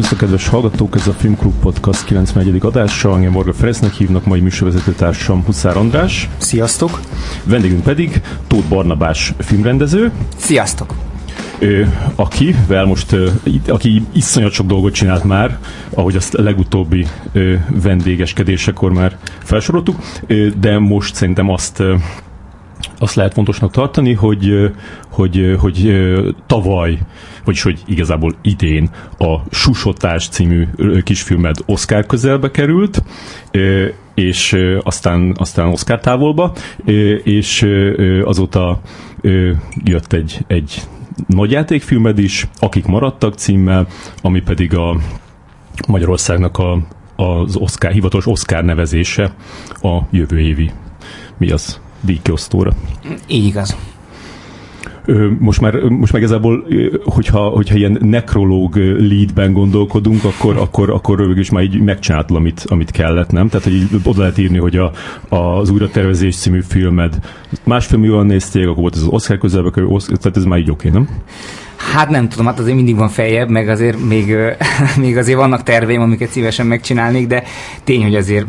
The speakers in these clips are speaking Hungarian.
Szervusztok, kedves hallgatók! Ez a Filmklub Podcast 91. adása. Engem Morga Ferencnek hívnak, mai műsorvezető társam Huszár András. Sziasztok! Vendégünk pedig Tóth Barnabás filmrendező. Sziasztok! Ő, akivel most, aki iszonyat sok dolgot csinált már, ahogy azt a legutóbbi vendégeskedésekor már felsoroltuk, de most szerintem azt azt lehet fontosnak tartani, hogy, hogy, hogy tavaly, vagyis hogy igazából idén a Susotás című kisfilmed Oscar közelbe került, és aztán, aztán Oscar távolba, és azóta jött egy, egy nagyjátékfilmed is, Akik maradtak címmel, ami pedig a Magyarországnak a, az Oscar, hivatalos Oscar nevezése a jövő évi mi az? Díjkiosztóra. Így igaz. Most már, most meg igazából, hogyha, hogyha ilyen nekrológ leadben gondolkodunk, akkor, akkor, akkor rövig is már így megcsináltam, amit, amit kellett, nem? Tehát, hogy így oda lehet írni, hogy a, az újratervezés című filmed másfél millióan nézték, akkor volt ez az Oscar közelbe, tehát ez már így oké, nem? Hát nem tudom, hát azért mindig van feljebb, meg azért még, még azért vannak terveim, amiket szívesen megcsinálnék, de tény, hogy azért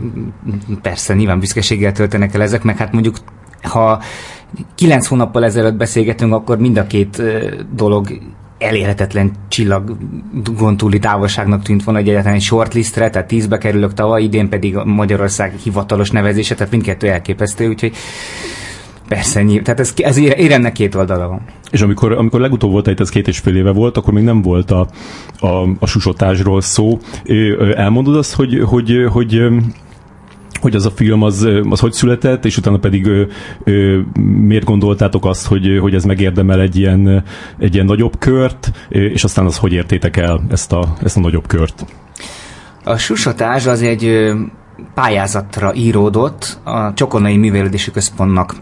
persze nyilván büszkeséggel töltenek el ezek, meg hát mondjuk ha kilenc hónappal ezelőtt beszélgetünk, akkor mind a két dolog elérhetetlen csillagon túli távolságnak tűnt volna egy egyetlen egy shortlistre, tehát tízbe kerülök tavaly, idén pedig a Magyarország hivatalos nevezése, tehát mindkettő elképesztő, úgyhogy Persze, nyilván. Tehát ez, ez éremnek két oldala van. És amikor, amikor legutóbb volt, ez két és fél éve volt, akkor még nem volt a, a, a susotásról szó. Elmondod azt, hogy, hogy, hogy hogy az a film az, az hogy született, és utána pedig ö, ö, miért gondoltátok azt, hogy, hogy ez megérdemel egy ilyen, egy ilyen nagyobb kört, és aztán az hogy értétek el ezt a, ezt a nagyobb kört? A susatás az egy pályázatra íródott a Csokonai Művelődési Központnak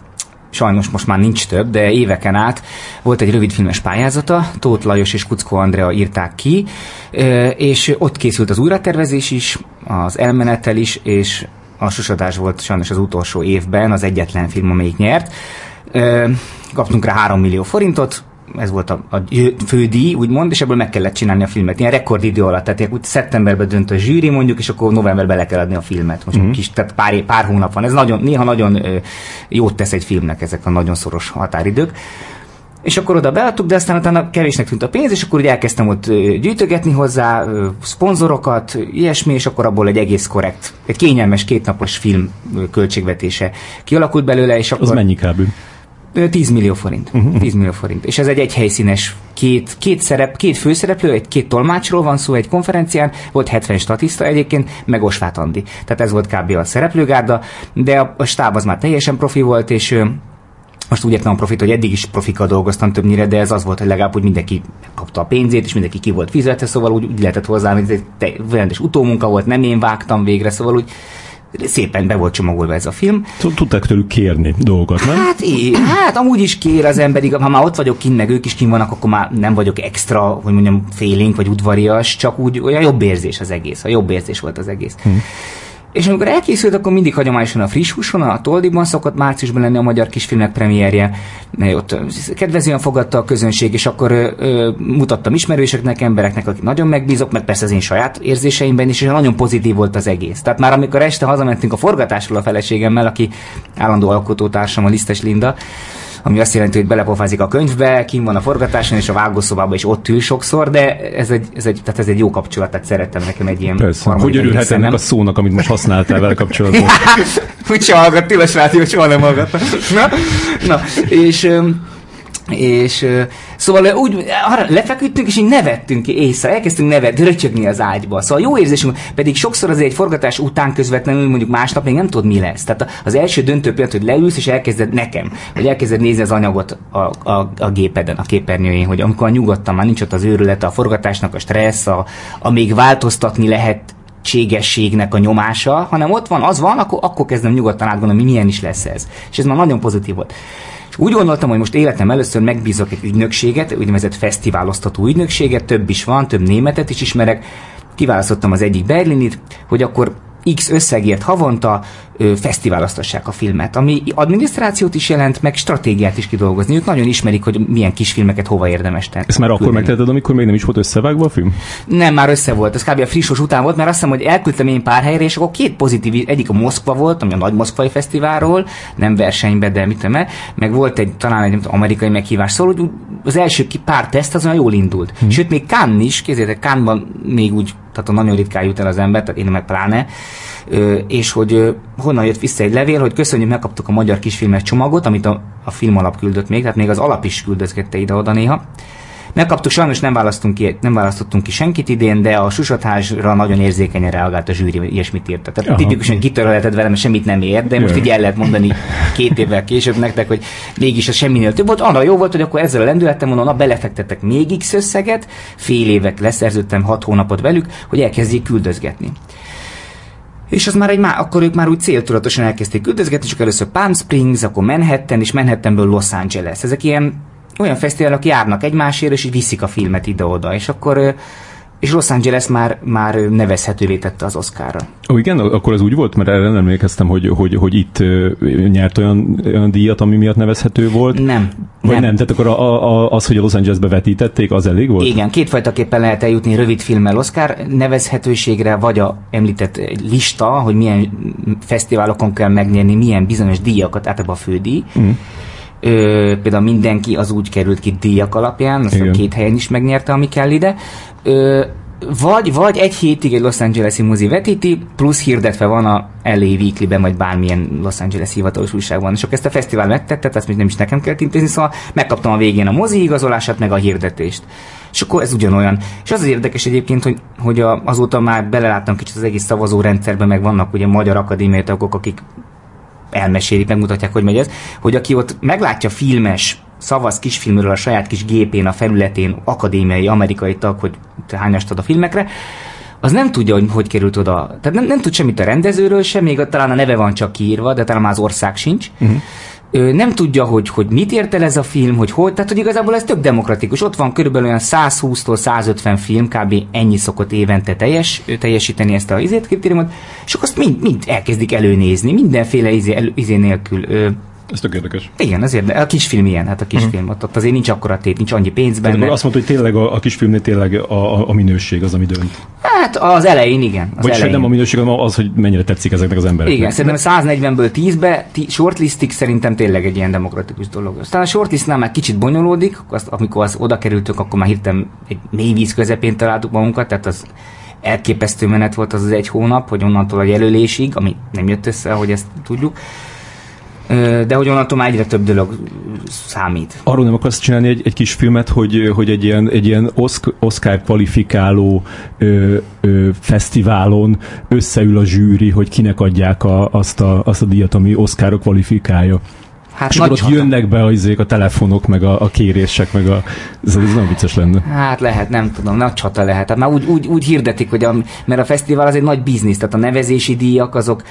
sajnos most már nincs több, de éveken át volt egy rövidfilmes pályázata, Tóth Lajos és Kuckó Andrea írták ki, és ott készült az újratervezés is, az elmenetel is, és a Susodás volt sajnos az utolsó évben az egyetlen film, amelyik nyert. Kaptunk rá 3 millió forintot, ez volt a, a fődíj, úgymond, és ebből meg kellett csinálni a filmet. Ilyen rekordidő alatt, tehát úgy szeptemberben dönt a zsűri mondjuk, és akkor novemberben le kell adni a filmet. Most mm-hmm. kis, tehát pár, pár hónap van. Ez nagyon, néha nagyon jót tesz egy filmnek ezek a nagyon szoros határidők. És akkor oda beadtuk, de aztán utána kevésnek tűnt a pénz, és akkor ugye elkezdtem ott gyűjtögetni hozzá szponzorokat, ilyesmi, és akkor abból egy egész korrekt, egy kényelmes kétnapos film költségvetése kialakult belőle, és akkor... Az mennyi kb? 10 millió forint. 10 mhm. millió forint. És ez egy egyhelyszínes két, két, szerep, két főszereplő, egy két tolmácsról van szó egy konferencián, volt 70 statiszta egyébként, meg Osvát Andi. Tehát ez volt kb. a szereplőgárda, de a, a stáb az már teljesen profi volt, és most úgy értem a profit, hogy eddig is profikkal dolgoztam többnyire, de ez az volt, hogy legalább úgy mindenki kapta a pénzét, és mindenki ki volt fizetve, szóval úgy, úgy lehetett hozzá, hogy egy rendes utómunka volt, nem én vágtam végre, szóval úgy szépen be volt csomagolva ez a film. Tudták tőlük kérni dolgot, nem? Hát, é, hát amúgy is kér az ember, ha már ott vagyok kint, meg ők is kint vannak, akkor már nem vagyok extra, hogy mondjam, félénk vagy udvarias, csak úgy olyan jobb érzés az egész, a jobb érzés volt az egész. Hmm. És amikor elkészült, akkor mindig hagyományosan a friss húson, a Toldiban szokott márciusban lenni a magyar kisfilmek premierje. Ott kedvezően fogadta a közönség, és akkor ö, mutattam ismerőseknek, embereknek, akik nagyon megbízok, meg persze az én saját érzéseimben is, és nagyon pozitív volt az egész. Tehát már amikor este hazamentünk a forgatásról a feleségemmel, aki állandó alkotótársam, a Lisztes Linda, ami azt jelenti, hogy belepofázik a könyvbe, kim van a forgatáson, és a vágószobában is ott ül sokszor, de ez egy, ez egy, tehát ez egy jó kapcsolat, tehát szerettem nekem egy ilyen Persze. Hogy örülhet ennek a szónak, amit most használtál vele kapcsolatban? Úgyse hallgat, Tilos Rádió soha nem hallgat. Na, na, és és szóval úgy arra lefeküdtünk, és így nevettünk ki észre, elkezdtünk nevet, röcsögni az ágyba. Szóval jó érzésünk, pedig sokszor azért egy forgatás után közvetlenül, mondjuk másnap még nem tudod, mi lesz. Tehát az első döntő pillanat, hogy leülsz, és elkezded nekem, hogy elkezded nézni az anyagot a, a, a gépeden, a képernyőjén, hogy amikor nyugodtan már nincs ott az őrülete, a forgatásnak a stressz, a, a még változtatni lehet a nyomása, hanem ott van, az van, akkor, akkor kezdem nyugodtan átgondolni, milyen is lesz ez. És ez már nagyon pozitív volt. Úgy gondoltam, hogy most életem először megbízok egy ügynökséget, úgynevezett fesztiváloztató ügynökséget, több is van, több németet is ismerek, kiválasztottam az egyik berlinit, hogy akkor X összegért havonta ö, fesztiváloztassák a filmet, ami adminisztrációt is jelent, meg stratégiát is kidolgozni. Ők nagyon ismerik, hogy milyen kis filmeket hova érdemes tenni. Ezt már akkor megteheted, amikor még nem is volt összevágva a film? Nem, már össze volt. Ez kb. a frissos után volt, mert azt hiszem, hogy elküldtem én pár helyre, és akkor két pozitív, egyik a Moszkva volt, ami a nagy moszkvai fesztiválról, nem versenybe, de mit tudom meg volt egy talán egy tudom, amerikai meghívás, szóval hogy az első pár teszt az olyan jól indult. Hmm. Sőt, még Cannes is, kézzétek, Cannes-ban még úgy, tehát a nagyon ritkán jut el az ember, tehát én meg pláne, és hogy honnan jött vissza egy levél, hogy köszönjük, megkaptuk a magyar kisfilmes csomagot, amit a, a film alap küldött még, tehát még az alap is küldözgette ide-oda néha. Megkaptuk, sajnos nem, választunk ki, nem választottunk ki senkit idén, de a susathásra nagyon érzékenyen reagált a zsűri, ilyesmit írta. Tehát Aha. tipikusan kitörölheted velem, semmit nem ér, de most Jaj. így el lehet mondani két évvel később nektek, hogy mégis a semminél több volt. Arra jó volt, hogy akkor ezzel a lendülettel mondom, na belefektettek még X összeget, fél évek leszerződtem hat hónapot velük, hogy elkezdjék küldözgetni. És az már egy má, akkor ők már úgy céltudatosan elkezdték küldözgetni, csak először Palm Springs, akkor Manhattan, és Manhattanből Los Angeles. Ezek ilyen olyan fesztiválok járnak egymásért, és így viszik a filmet ide-oda, és akkor és Los Angeles már, már nevezhetővé tette az Oscarra. Ó, igen, akkor az úgy volt, mert erre nem emlékeztem, hogy, hogy, hogy itt nyert olyan, olyan díjat, ami miatt nevezhető volt. Nem. Vagy nem, nem tehát akkor a, a, az, hogy a Los Angelesbe vetítették, az elég volt? Igen, kétfajtaképpen lehet eljutni rövid filmmel Oscar nevezhetőségre, vagy a említett lista, hogy milyen fesztiválokon kell megnyerni, milyen bizonyos díjakat, általában a fődíj. Mm Ö, például mindenki az úgy került ki díjak alapján, azt a két helyen is megnyerte, ami kell ide. Ö, vagy, vagy egy hétig egy Los Angeles-i mozi vetíti, plusz hirdetve van a LA Weekly-ben, vagy bármilyen Los Angeles hivatalos újságban. És akkor ezt a fesztivál megtette, ezt még nem is nekem kell intézni, szóval megkaptam a végén a mozi igazolását, meg a hirdetést. És akkor ez ugyanolyan. És az az érdekes egyébként, hogy, hogy a, azóta már beleláttam kicsit az egész szavazó rendszerben, meg vannak ugye magyar akadémiai tagok, akik elmesélik, megmutatják, hogy megy ez, hogy aki ott meglátja filmes szavaz kisfilmről a saját kis gépén, a felületén, akadémiai, amerikai tag, hogy hányast ad a filmekre, az nem tudja, hogy hogy került oda. Tehát nem, nem tud semmit a rendezőről sem, még talán a neve van csak kiírva, de talán már az ország sincs. Uh-huh ő nem tudja, hogy, hogy mit ért el ez a film, hogy hogy, tehát hogy igazából ez tök demokratikus. Ott van körülbelül olyan 120-tól 150 film, kb. ennyi szokott évente teljes, teljesíteni ezt a izét kritériumot, és akkor azt mind, mind elkezdik előnézni, mindenféle izé, elő, izé nélkül. Ez tök érdekes. Igen, azért a kisfilm ilyen, hát a kisfilm, uh-huh. ott, azért nincs akkora tét, nincs annyi pénz benne. Tehát azt mondta, hogy tényleg a, a kisfilmnél tényleg a, a, a minőség az, ami dönt. Hát az elején igen. Az Vagy elején. nem a minőség, hanem az, hogy mennyire tetszik ezeknek az embereknek. Igen, szerintem 140-ből 10-be, shortlistig szerintem tényleg egy ilyen demokratikus dolog. Aztán a shortlistnál már kicsit bonyolódik, azt, amikor az oda kerültünk, akkor már hirtelen egy mély víz közepén találtuk magunkat, tehát az elképesztő menet volt az az egy hónap, hogy onnantól a jelölésig, ami nem jött össze, ahogy ezt tudjuk, de hogy onnantól már egyre több dolog számít. Arról nem akarsz csinálni egy, egy kis filmet, hogy, hogy egy ilyen, egy ilyen Oscar kvalifikáló ö, ö, fesztiválon összeül a zsűri, hogy kinek adják a, azt, a, azt a díjat, ami Oscar kvalifikálja. Hát és akkor ott jönnek be a, a telefonok, meg a, a kérések, meg a... Ez, ez nem vicces lenne. Hát lehet, nem tudom, nagy csata lehet. Hát már úgy, úgy, úgy hirdetik, hogy a, mert a fesztivál az egy nagy biznisz, tehát a nevezési díjak azok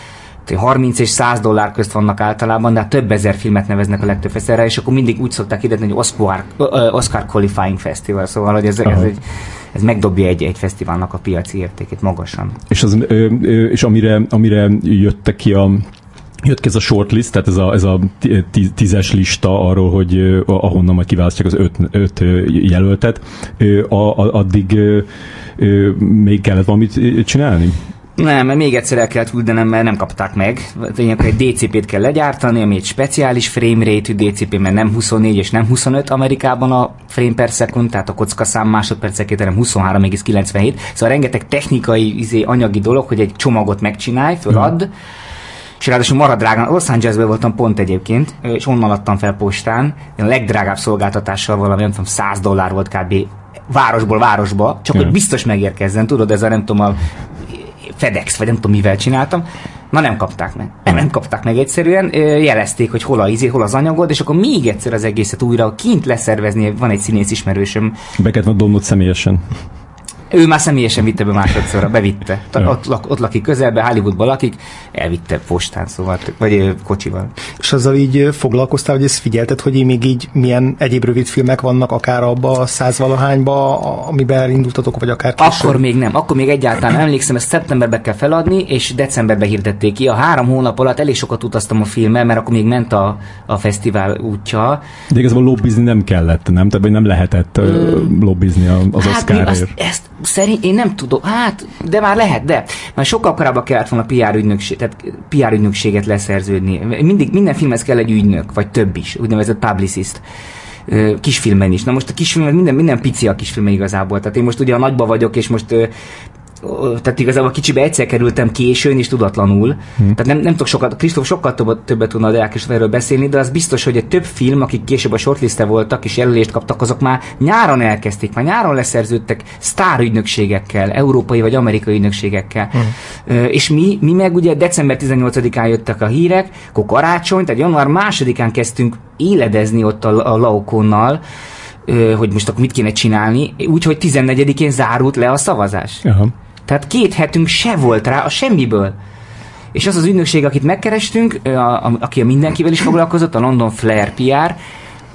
30 és 100 dollár közt vannak általában, de hát több ezer filmet neveznek a legtöbb fesztiválra, és akkor mindig úgy szokták hirdetni, hogy Oscar, Oscar Qualifying Festival, szóval hogy ez, ez, egy, ez megdobja egy, egy fesztiválnak a piaci értékét magasan. És, az, és amire, amire jöttek ki a jött ki ez a shortlist, tehát ez a, ez a tízes lista arról, hogy ahonnan majd kiválasztják az öt, öt jelöltet, a, a, addig még kellett valamit csinálni? Nem, mert még egyszer el kellett küldenem, mert nem kapták meg. Tényleg egy DCP-t kell legyártani, ami egy speciális frame rate DCP, mert nem 24 és nem 25 Amerikában a frame per second, tehát a kocka szám másodperceként, hanem 23,97. Szóval rengeteg technikai, izé, anyagi dolog, hogy egy csomagot megcsinálj, fölad. Mm. És ráadásul marad drágán. Los Angelesben voltam pont egyébként, és onnan adtam fel postán. A legdrágább szolgáltatással valami, nem tudom, 100 dollár volt kb városból városba, csak hogy biztos megérkezzen, tudod, ez a nem tudom, a FedEx, vagy nem tudom mivel csináltam, Na nem kapták meg. Nem, nem kapták meg egyszerűen, jelezték, hogy hol, a izé, hol az anyagod, és akkor még egyszer az egészet újra kint leszervezni, van egy színész ismerősöm. Be kellett dobnod személyesen. Ő már személyesen vitte be másodszorra, bevitte. Ja. Ott, lak, ott lakik közelben, Hollywoodban lakik, elvitte postán, szóval, vagy kocsival. És azzal így foglalkoztál, hogy ezt figyelted, hogy még így milyen egyéb rövid filmek vannak, akár abba a százvalahányba, amiben elindultatok, vagy akár később? Akkor még nem, akkor még egyáltalán emlékszem, ezt szeptemberben kell feladni, és decemberben hirdették ki. A három hónap alatt elég sokat utaztam a filmmel, mert akkor még ment a, a fesztivál útja. De igazából lobbizni nem kellett, nem? Tehát nem lehetett hmm. lobbizni az hát Oscarért. Azt, ezt szerint én nem tudom, hát, de már lehet, de már sokkal korábban kellett volna PR, ügynökség, tehát PR ügynökséget leszerződni. Mindig, minden filmhez kell egy ügynök, vagy több is, úgynevezett publicist kisfilmen is. Na most a kisfilmen minden, minden pici a kisfilmen igazából. Tehát én most ugye a nagyba vagyok, és most tehát igazából kicsibe egyszer kerültem későn és tudatlanul. Hmm. Tehát nem, nem tudok sokat, Kristóf sokkal többet, többet tudna a erről beszélni, de az biztos, hogy egy több film, akik később a shortliste voltak és jelölést kaptak, azok már nyáron elkezdték, már nyáron leszerződtek sztárügynökségekkel, európai vagy amerikai ügynökségekkel. Hmm. És mi, mi meg ugye december 18-án jöttek a hírek, akkor karácsony, tehát január másodikán kezdtünk éledezni ott a, a Laokonnal, hogy most akkor mit kéne csinálni, úgyhogy 14-én zárult le a szavazás. Aha. Tehát két hetünk se volt rá a semmiből. És az az ügynökség, akit megkerestünk, a, a, aki a mindenkivel is foglalkozott, a London Flair PR,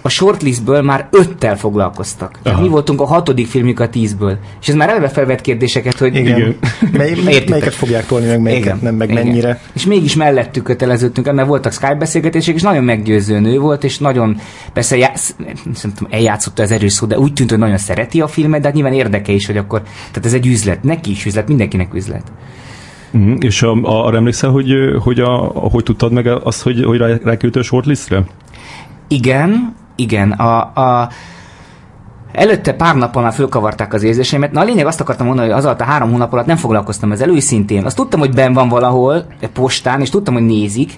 a shortlistből már öttel foglalkoztak. Tehát mi voltunk a hatodik filmjük a tízből. És ez már eleve felvett kérdéseket, hogy Igen. Mely, melyiket fogják tolni, meg melyiket Igen. nem, meg Igen. mennyire. És mégis mellettük köteleződtünk, mert voltak Skype beszélgetések, és nagyon meggyőző nő volt, és nagyon, persze játsz, nem tudom, eljátszotta az erős szó, de úgy tűnt, hogy nagyon szereti a filmet, de hát nyilván érdeke is, hogy akkor, tehát ez egy üzlet, neki is üzlet, mindenkinek üzlet. Mm, és a, a, arra emlékszel, hogy, hogy, a, hogy tudtad meg azt, hogy, hogy ráküldte a shortlistre? Igen, igen, a, a Előtte pár nappal már fölkavarták az érzéseimet. Na a lényeg azt akartam mondani, hogy az alatt a három hónap alatt nem foglalkoztam ezzel őszintén. Azt tudtam, hogy ben van valahol, postán, és tudtam, hogy nézik,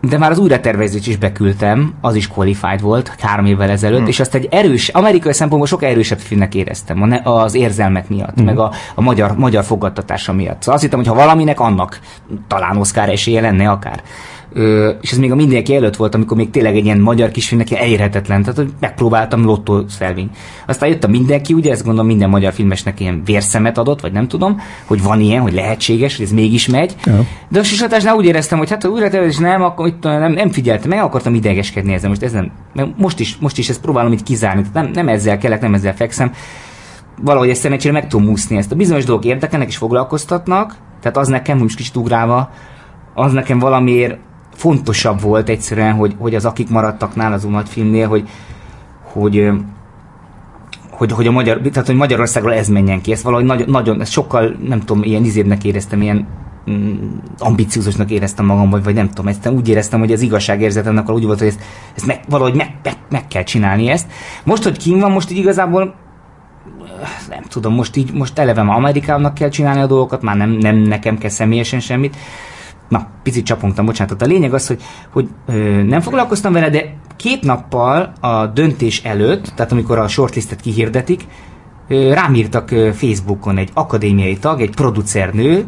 de már az újratervezést is beküldtem, az is qualified volt három évvel ezelőtt, hmm. és azt egy erős, amerikai szempontból sok erősebb filmnek éreztem, az érzelmek miatt, hmm. meg a, a magyar, magyar fogadtatása miatt. Szóval azt hittem, hogy ha valaminek annak talán Oscar esélye lenne akár. Ö, és ez még a mindenki előtt volt, amikor még tényleg egy ilyen magyar kisfilmnek elérhetetlen, tehát hogy megpróbáltam lottó szelvény. Aztán jött a mindenki, ugye ezt gondolom minden magyar filmesnek ilyen vérszemet adott, vagy nem tudom, hogy van ilyen, hogy lehetséges, hogy ez mégis megy. Ja. De a sisatásnál úgy éreztem, hogy hát ha újra és nem, akkor itt nem, nem figyeltem, meg akartam idegeskedni ezzel. Most, ezen, most, is, most is ezt próbálom itt kizárni, tehát nem, nem ezzel kellek, nem ezzel fekszem. Valahogy ezt szerencsére meg tudom úszni ezt. A bizonyos dolgok érdekelnek és foglalkoztatnak, tehát az nekem, most kicsit ugrálva, az nekem valamiért fontosabb volt egyszerűen, hogy, hogy az akik maradtak nála az nagy filmnél, hogy, hogy hogy, hogy, a Magyar, tehát, hogy Magyarországról ez menjen ki. Ezt valahogy nagyon, nagyon ezt sokkal, nem tudom, ilyen izébnek éreztem, ilyen mm, ambiciózusnak éreztem magam, vagy, vagy nem tudom, ezt úgy éreztem, hogy az igazságérzetemnek úgy volt, hogy ezt, ezt meg, valahogy meg, meg, meg, kell csinálni ezt. Most, hogy kim van, most így igazából nem tudom, most így, most eleve már Amerikának kell csinálni a dolgokat, már nem, nem nekem kell személyesen semmit, Na, picit csapongtam, bocsánat. A lényeg az, hogy, hogy ö, nem foglalkoztam vele, de két nappal a döntés előtt, tehát amikor a shortlistet kihirdetik, ö, rám írtak Facebookon egy akadémiai tag, egy producernő,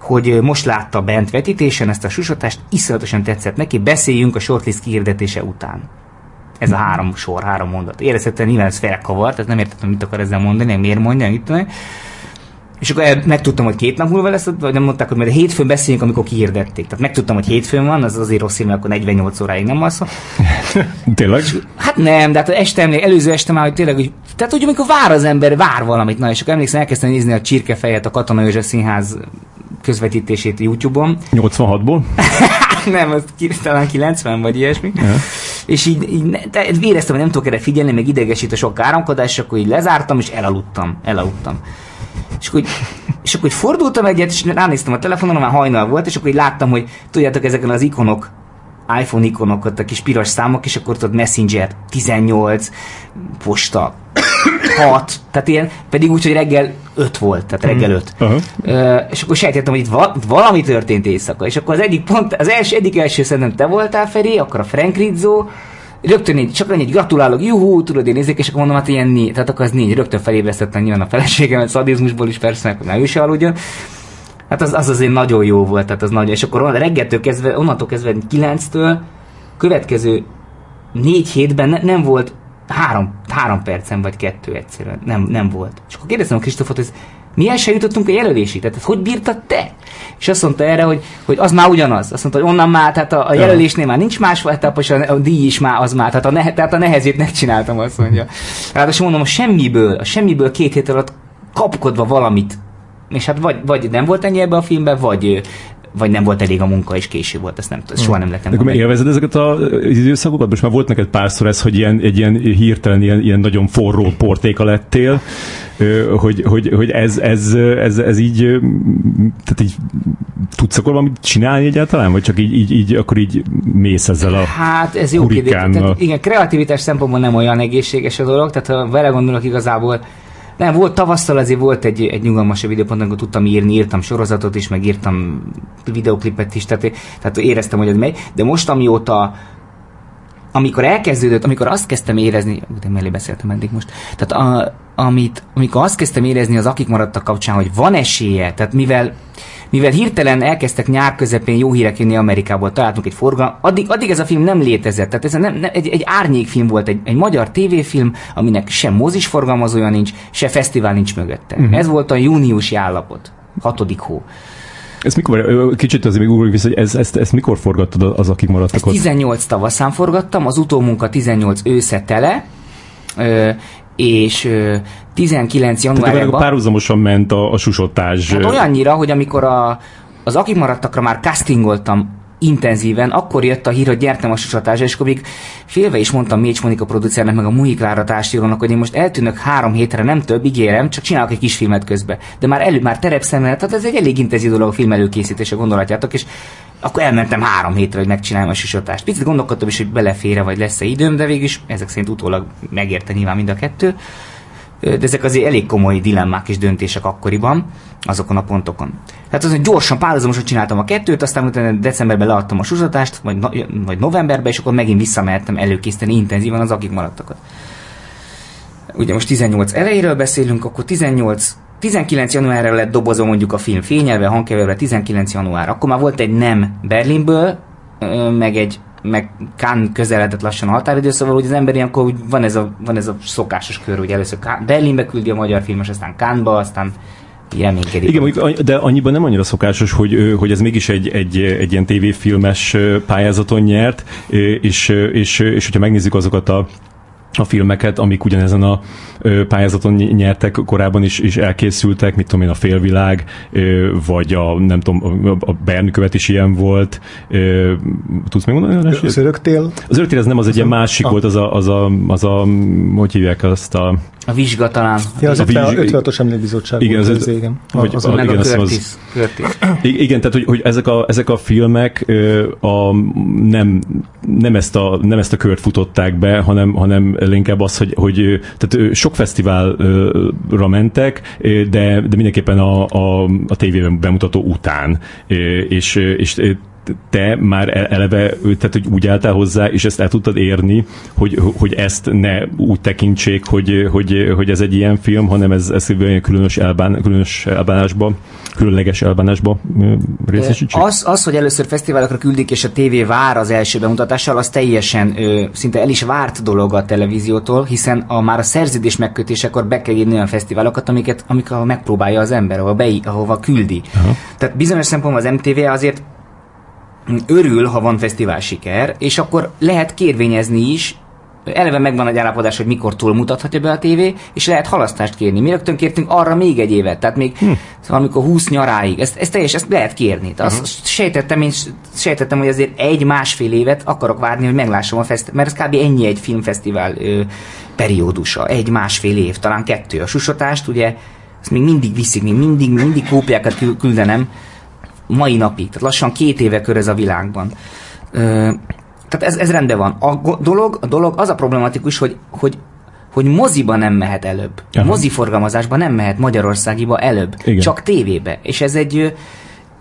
hogy most látta bent vetítésen ezt a susatást, iszonyatosan tetszett neki, beszéljünk a shortlist kihirdetése után. Ez a három sor, három mondat. Érezhetően nyilván ez felkavart, tehát nem értettem, mit akar ezzel mondani, miért mondja, mit tudom. És akkor megtudtam, hogy két nap múlva lesz, vagy nem mondták, hogy majd a hétfőn beszéljünk, amikor kihirdették. Tehát megtudtam, hogy hétfőn van, az azért rossz, mert akkor 48 óráig nem alszom. tényleg? Hát nem, de hát este emlék, előző este már, hogy tényleg, hogy, tehát hogy amikor vár az ember, vár valamit, na, és akkor emlékszem, elkezdtem nézni a Csirkefejet, a Katona József Színház közvetítését YouTube-on. 86-ból? nem, az talán 90 vagy ilyesmi. Ja. És így, így de éreztem, hogy nem tudok erre figyelni, meg idegesít a sok áramkodás, és akkor így lezártam, és elaludtam. Elaludtam. És akkor, és akkor fordultam egyet, és ránéztem a telefonon, már hajnal volt, és akkor így láttam, hogy tudjátok, ezeken az ikonok, iPhone ikonok, ott a kis piros számok, és akkor tudod Messenger 18, posta 6, tehát ilyen, pedig úgy, hogy reggel 5 volt, tehát reggel 5. Uh-huh. Uh, és akkor sejtettem, hogy itt va- valami történt éjszaka, és akkor az egyik pont, az első, egyik első szerintem te voltál, Feri, akkor a Frank Rizzo, rögtön így, csak egy gratulálok, juhú, tudod, én nézzék, és akkor mondom, hát ilyen négy, tehát akkor az négy, rögtön felébresztettem nyilván a feleségemet, szadizmusból is persze, hogy ne ő se aludjon. Hát az, az azért nagyon jó volt, tehát az nagyon, és akkor reggeltől kezdve, onnantól kezdve 9-től következő négy hétben ne, nem volt három, három percen vagy kettő egyszerűen, nem, nem volt. És akkor kérdeztem a Kristófot, hogy Mi el sem jutottunk a jelölésig, tehát hogy bírtad te? És azt mondta erre, hogy, hogy az már ugyanaz. Azt mondta, hogy onnan már, tehát a, a jelölésnél már nincs más etap, és a, a díj is már az már, tehát a, nehe, tehát a nehezét megcsináltam, azt mondja. azt mondom, a semmiből, a semmiből két hét alatt kapkodva valamit és hát vagy, vagy nem volt ennyi ebbe a filmben, vagy vagy nem volt elég a munka, és késő volt, ezt nem, ezt soha nem lettem. Akkor élvezed ezeket az időszakokat? Most már volt neked párszor ez, hogy ilyen, egy ilyen hirtelen, ilyen, ilyen nagyon forró portéka lettél, hogy, hogy, hogy ez, ez, ez, ez így, tehát így tudsz akkor valamit csinálni egyáltalán, vagy csak így, így, így akkor így mész ezzel a Hát ez jó kérdés. Tehát, igen, kreativitás szempontból nem olyan egészséges a dolog, tehát ha vele gondolok igazából, nem, volt tavasszal azért volt egy, egy nyugalmasabb időpont, amikor tudtam írni, írtam sorozatot is, meg írtam videoklipet is, tehát, tehát éreztem, hogy ez megy. De most, amióta amikor elkezdődött, amikor azt kezdtem érezni, de mellé beszéltem eddig most, tehát a, amit, amikor azt kezdtem érezni az akik maradtak kapcsán, hogy van esélye, tehát mivel mivel hirtelen elkezdtek nyár közepén jó hírek jönni Amerikából, találtunk egy forgalmat, addig, addig ez a film nem létezett. Tehát ez nem, nem, egy, egy árnyékfilm volt, egy, egy magyar tévéfilm, aminek sem mozis forgalmazója nincs, se fesztivál nincs mögötte. Uh-huh. Ez volt a júniusi állapot, hatodik hó. Ez mikor, kicsit azért még ugorjuk vissza, hogy ez, ezt, ezt mikor forgattad az, akik maradtak ezt ott? 18 tavaszán forgattam, az utómunka 18 ősze tele, és 19 januárban... Tehát párhuzamosan ment a, a susotás. Hát olyannyira, hogy amikor a, az akik maradtakra már castingoltam intenzíven, akkor jött a hír, hogy gyertem a susatásra, és akkor még félve is mondtam Mécs Monika producernek, meg a Muhi Klára társírónak, hogy én most eltűnök három hétre, nem több, ígérem, csak csinálok egy kis filmet közbe. De már elő, már terepszemmel, tehát ez egy elég intenzív dolog a film előkészítése, gondolhatjátok, és akkor elmentem három hétre, hogy megcsináljam a susatást. Picit gondolkodtam is, hogy belefére, vagy lesz-e időm, de végül is ezek szerint utólag megérte nyilván mind a kettő. De ezek azért elég komoly dilemmák és döntések akkoriban, azokon a pontokon. Tehát azon gyorsan, párhuzamosan csináltam a kettőt, aztán utána decemberben leadtam a susatást, vagy, no, vagy novemberben, és akkor megint visszamehettem előkészíteni intenzívan az akik maradtakat. Ugye most 18 elejéről beszélünk, akkor 18 19 januárra lett dobozom mondjuk a film fényelve, hangkeverve 19 január. Akkor már volt egy nem Berlinből, meg egy meg Kán közeledett lassan a határidő, szóval hogy az ember ilyenkor van ez a, van ez a szokásos kör, hogy először Berlinbe küldi a magyar filmes, aztán Kánba, aztán reménykedik. Igen, de annyiban nem annyira szokásos, hogy, hogy ez mégis egy, egy, egy ilyen tévéfilmes pályázaton nyert, és, és, és hogyha megnézzük azokat a a filmeket, amik ugyanezen a pályázaton nyertek korábban is, is elkészültek, mit tudom én, a Félvilág, vagy a, nem tudom, a Bernkövet is ilyen volt. Tudsz megmondani? Az öröktél? Az öröktél ez nem, az egy ilyen másik ah. volt, az a, az a, az a, hogy hívják azt a... A vizsga talán. Ja, az a, a 56-os emlékbizottság igen, volt, az, az, igen. Hogy, az, a, igen, az, az, igen, tehát hogy, hogy ezek, a, ezek a filmek a, nem, nem, ezt a, nem ezt a kört futották be, hanem, hanem inkább az, hogy, hogy tehát sok fesztiválra mentek, de, de mindenképpen a, a, a tévében bemutató után. És, és te már eleve, tehát hogy úgy álltál hozzá, és ezt el tudtad érni, hogy, hogy ezt ne úgy tekintsék, hogy, hogy, hogy ez egy ilyen film, hanem ez, ez különös, elbán, különös elbánásba, különleges elbánásba részesítsék? Az, az, hogy először fesztiválokra küldik, és a tévé vár az első bemutatással, az teljesen ö, szinte el is várt dolog a televíziótól, hiszen a, már a szerződés megkötésekor be kell írni olyan fesztiválokat, amiket, amikor megpróbálja az ember, ahova, be, ahova küldi. Aha. Tehát bizonyos szempontból az MTV azért örül, ha van fesztivál siker, és akkor lehet kérvényezni is, eleve megvan egy állapodás, hogy mikor túlmutathatja be a tévé, és lehet halasztást kérni. Mi rögtön kértünk arra még egy évet, tehát még hm. szóval amikor 20 nyaráig, ezt, ezt teljesen ezt lehet kérni. Tehát uh-huh. azt sejtettem, én sejtettem, hogy azért egy-másfél évet akarok várni, hogy meglássam a fesztivál, mert ez kb. ennyi egy filmfesztivál ö, periódusa, egy-másfél év, talán kettő. A susotást ugye, ezt még mindig viszik, még mindig, mindig kópiákat küldenem, mai napig, tehát lassan két éve kör ez a világban. Tehát ez, ez rendben van. A dolog, a dolog az a problematikus, hogy, hogy hogy moziba nem mehet előbb. Aha. Moziforgalmazásba nem mehet Magyarországiba előbb. Igen. Csak tévébe. És ez egy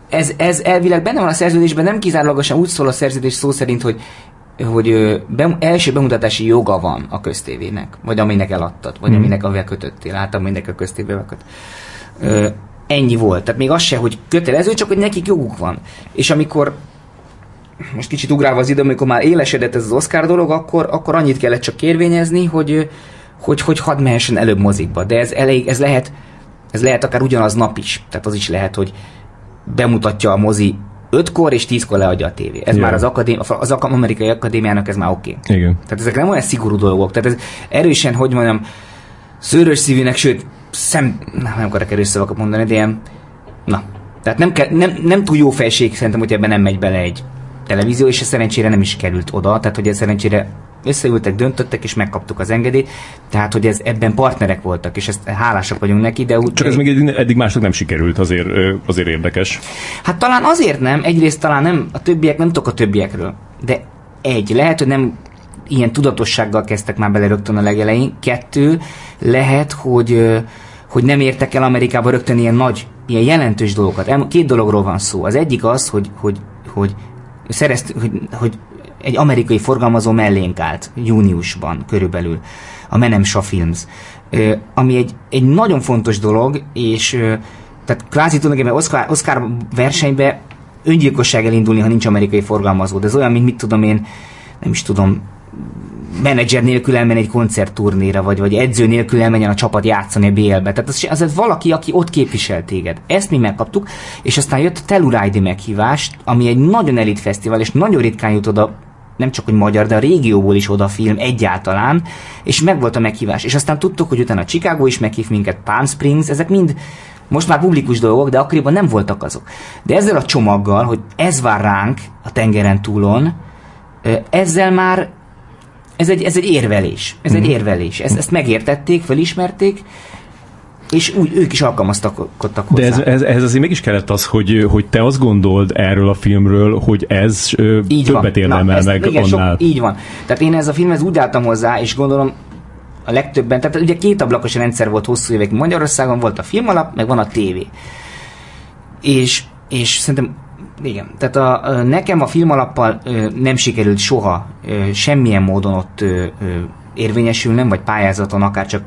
ez, ez elvileg benne van a szerződésben, nem kizárólagosan úgy szól a szerződés szó szerint, hogy hogy be, első bemutatási joga van a köztévének, vagy aminek eladtad, vagy hmm. aminek amivel kötöttél, általában mindenki a köztévével köt. Ennyi volt. Tehát még az se, hogy kötelező, csak hogy nekik joguk van. És amikor most kicsit ugrálva az idő, amikor már élesedett ez az Oscar dolog, akkor, akkor annyit kellett csak kérvényezni, hogy, hogy, hogy hadd mehessen előbb mozikba. De ez elég, ez lehet Ez lehet akár ugyanaz nap is. Tehát az is lehet, hogy bemutatja a mozi 5-kor és 10-kor leadja a tévé. Ez Igen. már az, akadém, az amerikai akadémiának ez már oké. Okay. Igen. Tehát ezek nem olyan szigorú dolgok. Tehát ez erősen, hogy mondjam, szőrös szívűnek, sőt, szem, nem, nem akarok erős szavakat mondani, de ilyen, na. Tehát nem, kell, nem, nem túl jó felség szerintem, hogy ebben nem megy bele egy televízió, és ez szerencsére nem is került oda, tehát hogy ez szerencsére összeültek, döntöttek, és megkaptuk az engedélyt, tehát hogy ez ebben partnerek voltak, és ezt hálásak vagyunk neki, de úgy, Csak ez még eddig, eddig másnak nem sikerült, azért, azért érdekes. Hát talán azért nem, egyrészt talán nem, a többiek nem tudok a többiekről, de egy, lehet, hogy nem ilyen tudatossággal kezdtek már bele rögtön a legelején, kettő, lehet, hogy, hogy nem értek el Amerikába rögtön ilyen nagy, ilyen jelentős dolgokat. Két dologról van szó. Az egyik az, hogy, hogy, hogy, szerezt, hogy, hogy egy amerikai forgalmazó mellénk állt júniusban körülbelül, a Menemsa Films, ami egy, egy nagyon fontos dolog, és tehát kvázi tulajdonképpen Oscar, Oscar versenybe öngyilkosság elindulni, ha nincs amerikai forgalmazó. De ez olyan, mint mit tudom én, nem is tudom, menedzser nélkül elmenni egy koncertturnéra, vagy, vagy edző nélkül elmenjen a csapat játszani a BL-be. Tehát az, az, valaki, aki ott képvisel téged. Ezt mi megkaptuk, és aztán jött a Telluride meghívás, ami egy nagyon elit fesztivál, és nagyon ritkán jut oda nem csak hogy magyar, de a régióból is oda film egyáltalán, és meg volt a meghívás. És aztán tudtuk, hogy utána Chicago is meghív minket, Palm Springs, ezek mind most már publikus dolgok, de akkoriban nem voltak azok. De ezzel a csomaggal, hogy ez vár ránk a tengeren túlon, ezzel már ez egy, ez egy érvelés. Ez egy érvelés. Ezt, ezt megértették, felismerték, és úgy ők is alkalmazkodtak hozzá. De ez, ez, ez azért mégis kellett az, hogy, hogy te azt gondold erről a filmről, hogy ez ö, így többet érdemel meg igen, annál. Sok, így van. Tehát én ez a filmhez úgy álltam hozzá, és gondolom a legtöbben, tehát ugye két ablakos rendszer volt hosszú évekig Magyarországon, volt a filmalap, meg van a tévé. És, és szerintem igen, tehát a, a, nekem a filmalappal ö, nem sikerült soha ö, semmilyen módon ott ö, ö, érvényesülnem, vagy pályázaton, akár csak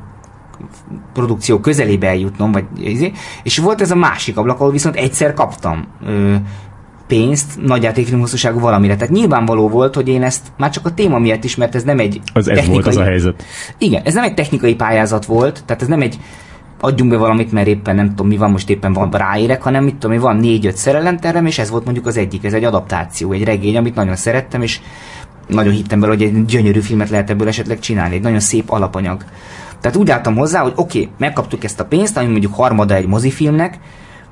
produkció közelébe eljutnom, vagy izé. és volt ez a másik ablak, ahol viszont egyszer kaptam ö, pénzt nagyjátékfilm hosszúságú valamire. Tehát nyilvánvaló volt, hogy én ezt már csak a téma miatt is, mert ez nem egy Az ez volt az a helyzet. igen, ez nem egy technikai pályázat volt, tehát ez nem egy adjunk be valamit, mert éppen nem tudom mi van, most éppen van ráérek, hanem mit tudom, én, van négy-öt szerelemterem, és ez volt mondjuk az egyik, ez egy adaptáció, egy regény, amit nagyon szerettem, és nagyon hittem bele, hogy egy gyönyörű filmet lehet ebből esetleg csinálni, egy nagyon szép alapanyag. Tehát úgy álltam hozzá, hogy oké, okay, megkaptuk ezt a pénzt, ami mondjuk harmada egy mozifilmnek,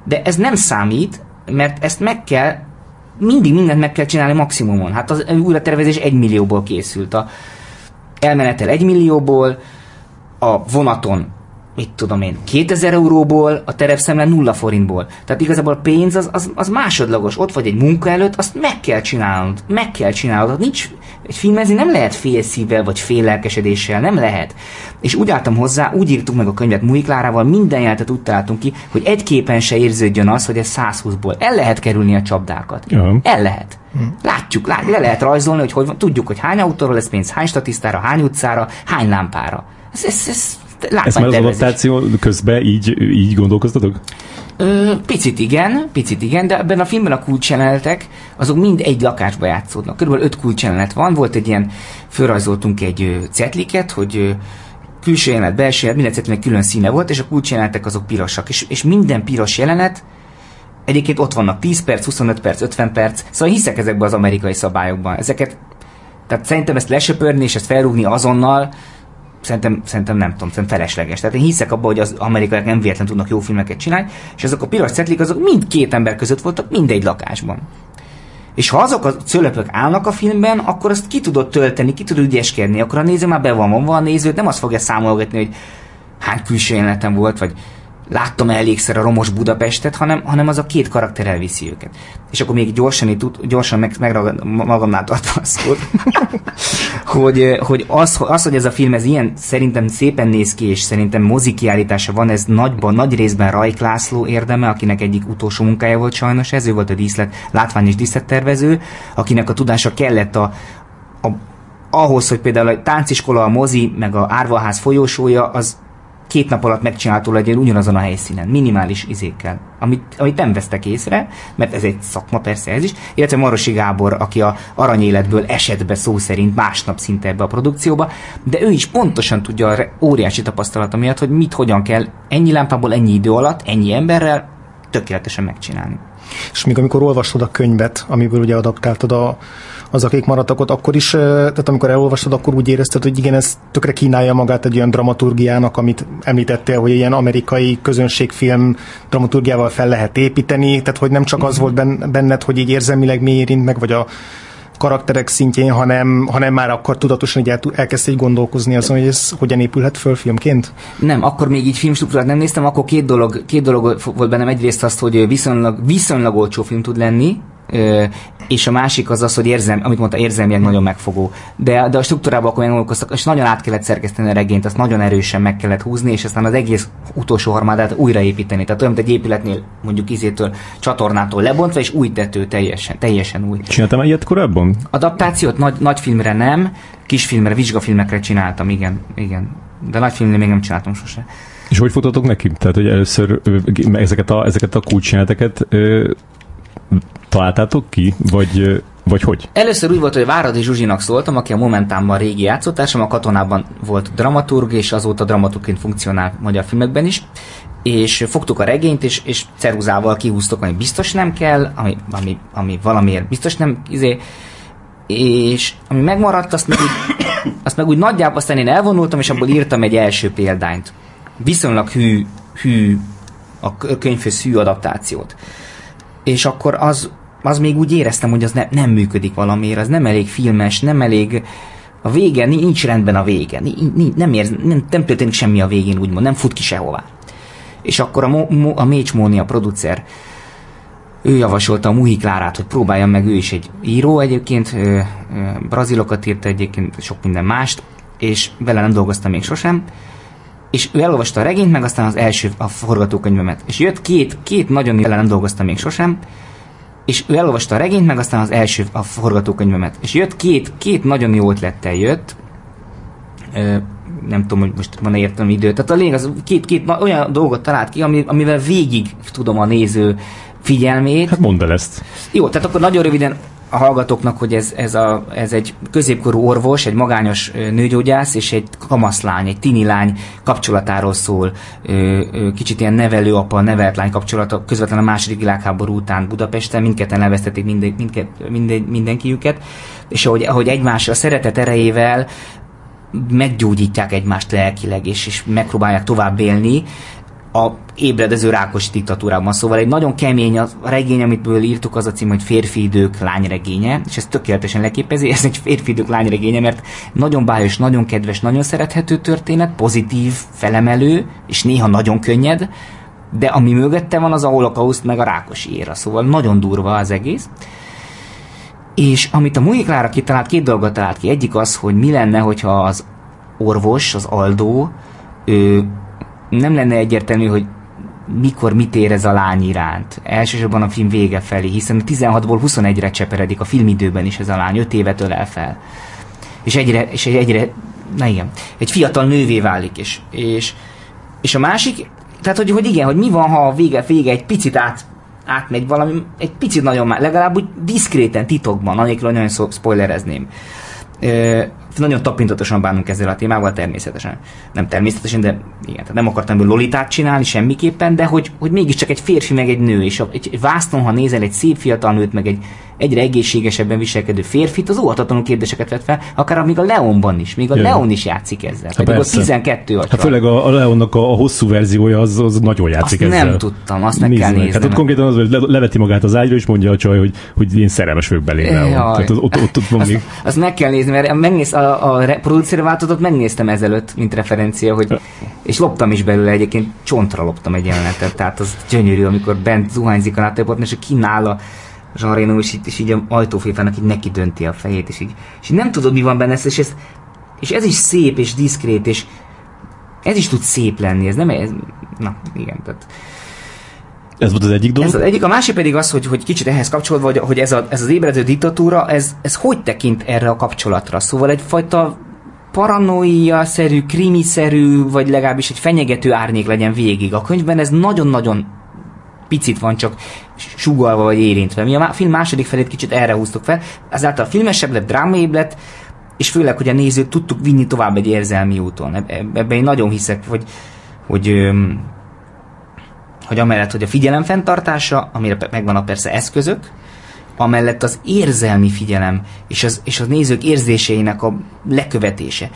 de ez nem számít, mert ezt meg kell, mindig mindent meg kell csinálni maximumon. Hát az újratervezés egy millióból készült. A elmenetel egy millióból, a vonaton mit tudom én, 2000 euróból, a terepszemle nulla forintból. Tehát igazából a pénz az, az, az másodlagos. Ott vagy egy munka előtt, azt meg kell csinálnod. Meg kell csinálnod. Hát Nincs, egy filmezni nem lehet fél szívvel, vagy fél lelkesedéssel, nem lehet. És úgy álltam hozzá, úgy írtuk meg a könyvet Múj Klárával, minden jelentet úgy találtunk ki, hogy egy képen se érződjön az, hogy ez 120-ból. El lehet kerülni a csapdákat. Ja. El lehet. Látjuk, lát, le lehet rajzolni, hogy, hogy van, tudjuk, hogy hány autóról lesz pénz, hány statisztára, hány utcára, hány lámpára. Ez, ez, ez Ezt már az adaptáció közben így, így gondolkoztatok? Ö, picit igen, picit igen, de ebben a filmben a kulcsjelenetek, azok mind egy lakásba játszódnak. Körülbelül öt kulcsjelenet van, volt egy ilyen, fölrajzoltunk egy cetliket, hogy külső jelenet, belső jelenet, minden cetlinek külön színe volt, és a kulcsjelenetek azok pirosak. És, és minden piros jelenet, egyébként ott vannak 10 perc, 25 perc, 50 perc, szóval hiszek ezekben az amerikai szabályokban. Ezeket, tehát szerintem ezt lesöpörni és ezt felrúgni azonnal, szerintem, szerintem nem tudom, szerintem felesleges. Tehát én hiszek abban, hogy az amerikaiak nem véletlenül tudnak jó filmeket csinálni, és azok a piros cetlik, azok mind két ember között voltak, mindegy lakásban. És ha azok a cölöpök állnak a filmben, akkor azt ki tudod tölteni, ki tudod ügyeskedni, akkor a néző már be van vonva a nézőt, nem azt fogja számolgatni, hogy hány külső jelenetem volt, vagy láttam elégszer a romos Budapestet, hanem, hanem az a két karakter elviszi őket. És akkor még gyorsan, itt, gyorsan meg, megragad, ma- magamnál tartva a szót, hogy, hogy az, az, hogy ez a film ez ilyen szerintem szépen néz ki, és szerintem mozi kiállítása van, ez nagyban, nagy részben Rajk László érdeme, akinek egyik utolsó munkája volt sajnos ez, ő volt a díszlet, látvány és díszlettervező, akinek a tudása kellett a, a ahhoz, hogy például a tánciskola, a mozi, meg a árvaház folyósója, az két nap alatt megcsinálható legyen ugyanazon a helyszínen, minimális izékkel, amit, amit nem vesztek észre, mert ez egy szakma persze ez is, illetve Marosi Gábor, aki a aranyéletből esett be szó szerint másnap szinte ebbe a produkcióba, de ő is pontosan tudja a óriási tapasztalata miatt, hogy mit, hogyan kell ennyi lámpából, ennyi idő alatt, ennyi emberrel tökéletesen megcsinálni. És még amikor olvastad a könyvet, amiből ugye adaptáltad a, az, akik maradtak ott, akkor is, tehát amikor elolvastad, akkor úgy érezted, hogy igen, ez tökre kínálja magát egy olyan dramaturgiának, amit említettél, hogy ilyen amerikai közönségfilm dramaturgiával fel lehet építeni, tehát hogy nem csak az volt benned, hogy így érzelmileg mi érint meg, vagy a karakterek szintjén, hanem, hanem már akkor tudatosan így el, elkezdte így gondolkozni azon, hogy ez hogyan épülhet föl filmként? Nem, akkor még így filmstruktúrát nem néztem, akkor két dolog, két dolog volt bennem. Egyrészt azt, hogy viszonylag, viszonylag olcsó film tud lenni, és a másik az az, hogy érzem, amit mondta, érzelmileg nagyon megfogó. De, de a struktúrában akkor gondolkoztak, és nagyon át kellett szerkeszteni a regényt, azt nagyon erősen meg kellett húzni, és aztán az egész utolsó harmadát újraépíteni. Tehát olyan, mint egy épületnél mondjuk izétől, csatornától lebontva, és új tető teljesen, teljesen új. Csináltam ilyet korábban? Adaptációt nagy, nagy filmre nem, kisfilmre, vizsgafilmekre csináltam, igen, igen. De nagy filmre még nem csináltam sose. És hogy futotok neki? Tehát, hogy először ezeket a, ezeket a kulcsjeleneteket találtátok ki, vagy, vagy hogy? Először úgy volt, hogy Váradi Zsuzsinak szóltam, aki a Momentámban régi játszótársam, a katonában volt dramaturg, és azóta dramaturgként funkcionál magyar filmekben is és fogtuk a regényt, és, és ceruzával kihúztok, ami biztos nem kell, ami, ami, ami valamiért biztos nem, izé, és ami megmaradt, azt meg úgy, azt meg úgy nagyjából aztán én elvonultam, és abból írtam egy első példányt. Viszonylag hű, hű a könyvhöz hű adaptációt. És akkor az az még úgy éreztem, hogy az ne, nem működik valamiért, az nem elég filmes, nem elég a vége, nincs rendben a vége, nem, érz, nem, nem történik semmi a végén, úgymond, nem fut ki sehová. És akkor a, Mo, Mo, a Mécs Móni, a producer, ő javasolta a Muhi Klárát, hogy próbáljon meg, ő is egy író egyébként, ö, ö, brazilokat írta egyébként, sok minden mást, és vele nem dolgoztam még sosem, és ő elolvasta a regényt, meg aztán az első, a forgatókönyvemet. És jött két, két nagyon vele nem dolgoztam még sosem, és ő elolvasta a regényt, meg aztán az első, a forgatókönyvemet. És jött két, két nagyon jó ötlettel jött, ö, nem tudom, hogy most van-e értelmi idő. Tehát a lényeg az két, két olyan dolgot talált ki, amivel végig tudom a néző figyelmét. Hát mondd el ezt. Jó, tehát akkor nagyon röviden a hallgatóknak, hogy ez, ez, a, ez egy középkorú orvos, egy magányos nőgyógyász és egy kamaszlány, egy tini lány kapcsolatáról szól. Kicsit ilyen nevelőapa, nevelt lány kapcsolata közvetlenül a második világháború után Budapesten, mindketten elvesztették minden, mindket, minden, mindenkiüket, és ahogy, ahogy egymás a szeretet erejével meggyógyítják egymást lelkileg, és, és megpróbálják tovább élni, a ébredező rákos diktatúrában. Szóval egy nagyon kemény a regény, amit írtuk, az a cím, hogy Férfi idők lányregénye, és ez tökéletesen leképezi, ez egy férfi idők lányregénye, mert nagyon bájos, nagyon kedves, nagyon szerethető történet, pozitív, felemelő, és néha nagyon könnyed, de ami mögötte van, az a holokauszt meg a rákosi éra, szóval nagyon durva az egész. És amit a Mújik Klára kitalált, két dolgot talált ki. Egyik az, hogy mi lenne, hogyha az orvos, az Aldó, ő nem lenne egyértelmű, hogy mikor mit érez a lány iránt. Elsősorban a film vége felé, hiszen 16-ból 21-re cseperedik a filmidőben is ez a lány, 5 évet ölel fel. És egyre, és egyre, na igen, egy fiatal nővé válik, és, és, és a másik, tehát hogy, hogy igen, hogy mi van, ha a vége, vége egy picit át, átmegy valami, egy picit nagyon már, legalább úgy diszkréten, titokban, anélkül, nagyon spoilerezném nagyon tapintatosan bánunk ezzel a témával, természetesen. Nem természetesen, de igen, tehát nem akartam ebből lolitát csinálni semmiképpen, de hogy, hogy mégiscsak egy férfi meg egy nő, és egy, egy vásznon, ha nézel egy szép fiatal nőt, meg egy egyre egészségesebben viselkedő férfit, az óhatatlanul kérdéseket vet fel, akár még a Leonban is, még a Jön. Leon is játszik ezzel. Hát pedig a 12 Hát főleg a, a Leonnak a, a, hosszú verziója az, az nagyon játszik azt ezzel. nem tudtam, azt meg Nézd kell nézni. Hát ott konkrétan az, hogy le, leveti magát az ágyra, és mondja a csaj, hogy, hogy én szerelmes vagyok belé. Tehát ott, ott, ott, ott van azt, még. azt meg kell nézni, mert megnéz, a, a producer változatot megnéztem ezelőtt, mint referencia, hogy, és loptam is belőle egyébként, csontra loptam egy jelenetet, tehát az gyönyörű, amikor bent zuhányzik a látóportban, és kínál a Jean és, és így a ajtófélfának így neki dönti a fejét, és így, és így nem tudod, mi van benne, és ez, és ez is szép, és diszkrét, és ez is tud szép lenni, ez nem, ez, na, igen, tehát ez volt az egyik dolog? Ez az egyik. A másik pedig az, hogy, hogy kicsit ehhez kapcsolódva, hogy, hogy ez, a, ez az ébredő diktatúra, ez, ez hogy tekint erre a kapcsolatra? Szóval egyfajta paranoia-szerű, krimiszerű, vagy legalábbis egy fenyegető árnyék legyen végig. A könyvben ez nagyon-nagyon picit van csak sugalva vagy érintve. Mi a film második felét kicsit erre húztuk fel, ezáltal filmesebb lett, drámaibb lett, és főleg, hogy a nézőt tudtuk vinni tovább egy érzelmi úton. Ebben én nagyon hiszek, hogy, hogy, hogy amellett, hogy a figyelem fenntartása, amire megvan a persze eszközök, amellett az érzelmi figyelem és az, és az nézők érzéseinek a lekövetése.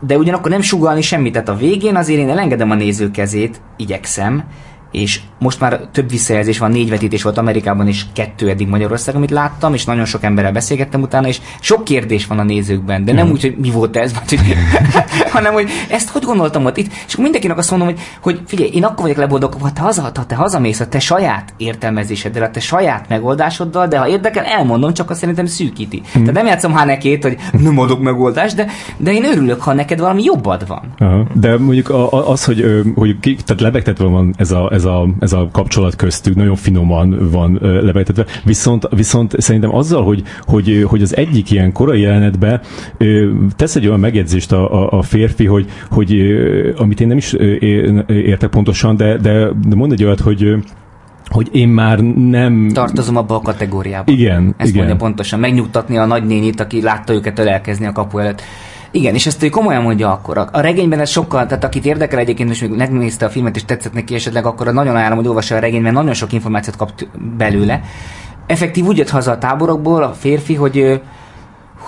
De ugyanakkor nem sugalni semmit, tehát a végén azért én elengedem a néző kezét, igyekszem, és most már több visszajelzés van, négy vetítés volt Amerikában, és kettő eddig Magyarországon, amit láttam, és nagyon sok emberrel beszélgettem utána, és sok kérdés van a nézőkben, de nem mm. úgy, hogy mi volt ez, vagy, hanem hogy ezt hogy gondoltam ott itt, és mindenkinek azt mondom, hogy, hogy figyelj, én akkor vagyok leboldogulva, ha te, haza, ha te hazamész a te saját értelmezéseddel, a te saját megoldásoddal, de ha érdekel, elmondom, csak azt szerintem szűkíti. Mm. Tehát nem játszom Hanekét, hogy nem adok megoldást, de, de én örülök, ha neked valami jobbad van. Aha. De mondjuk az, hogy, hogy tehát lebegtetve van ez a, ez a, ez a kapcsolat köztük, nagyon finoman van lebegtetve. Viszont, viszont szerintem azzal, hogy, hogy, hogy az egyik ilyen korai jelenetben tesz egy olyan megjegyzést a, a, a férfi, hogy, hogy amit én nem is értek pontosan, de, de, de mond egy olyat, hogy hogy én már nem... Tartozom abba a kategóriába. Igen, Ezt igen. mondja pontosan. Megnyugtatni a nagynénit, aki látta őket ölelkezni a kapu előtt. Igen, és ezt ő komolyan mondja akkor. A, regényben ez sokkal, tehát akit érdekel egyébként, és még megnézte a filmet és tetszett neki esetleg, akkor nagyon ajánlom, hogy olvassa a regényben, nagyon sok információt kap belőle. Effektív úgy jött haza a táborokból a férfi, hogy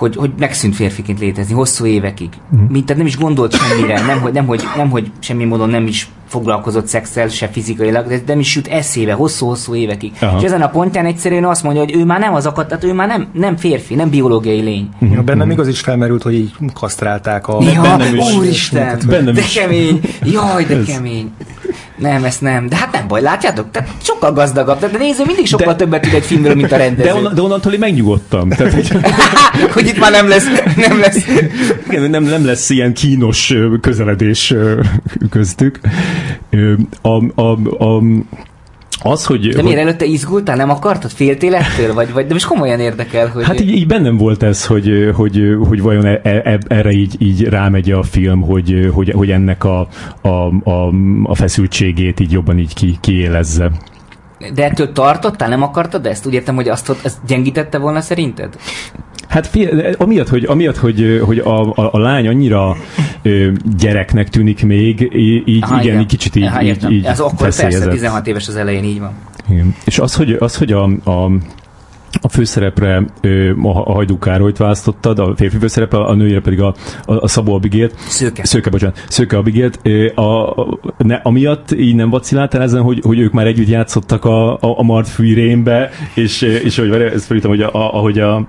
hogy, hogy megszűnt férfiként létezni hosszú évekig. Mm. Mint tehát nem is gondolt semmire, nem hogy, nem, hogy, nem, hogy semmi módon nem is foglalkozott szexel, se fizikailag, de nem is jut eszébe hosszú-hosszú évekig. Aha. És ezen a pontján egyszerűen azt mondja, hogy ő már nem az akad, tehát ő már nem, nem férfi, nem biológiai lény. Mm-hmm. Ja, bennem igaz is felmerült, hogy így kasztrálták a... Ja, bennem is, úristen, bennem de is. kemény, jaj, de kemény. Nem, ezt nem. De hát nem baj, látjátok? Tehát sokkal gazdagabb. De néző mindig sokkal de, többet tud egy filmről, mint a rendező. De, on, de onnantól én megnyugodtam. Tehát, hogy... hogy itt már nem lesz, nem lesz. Igen, nem, nem lesz ilyen kínos közeledés köztük. A, a, a, az, hogy... De miért előtte izgultál? Nem akartad? Féltél ettől? Vagy, vagy, de most komolyan érdekel, hogy... Hát így, így bennem volt ez, hogy, hogy, hogy vajon e, e, erre így, így rámegy a film, hogy, hogy, hogy ennek a, a, a, a feszültségét így jobban így ki, kiélezze. De ettől tartottál? Nem akartad ezt? Úgy értem, hogy azt, ezt gyengítette volna szerinted? Hát amiatt, hogy, amiatt, hogy, hogy a, a, a lány annyira ö, gyereknek tűnik még, így Aha, igen, igen. kicsit így, Aha, így, így Ez akkor persze, 16 éves az elején, így van. Igen. És az, hogy, az, hogy a, a a főszerepre ö, a, Hajdú Károlyt választottad, a férfi főszerepre, a nőjére pedig a, a, a Szabó Abigélt. Szőke. Szőke, bocsánat. Szőke Abigélt. A, a, ne, amiatt így nem vaciláltál ezen, hogy, hogy ők már együtt játszottak a, a, a Mart fűrénbe, és, és hogy ezt felítem, hogy a, a, ahogy a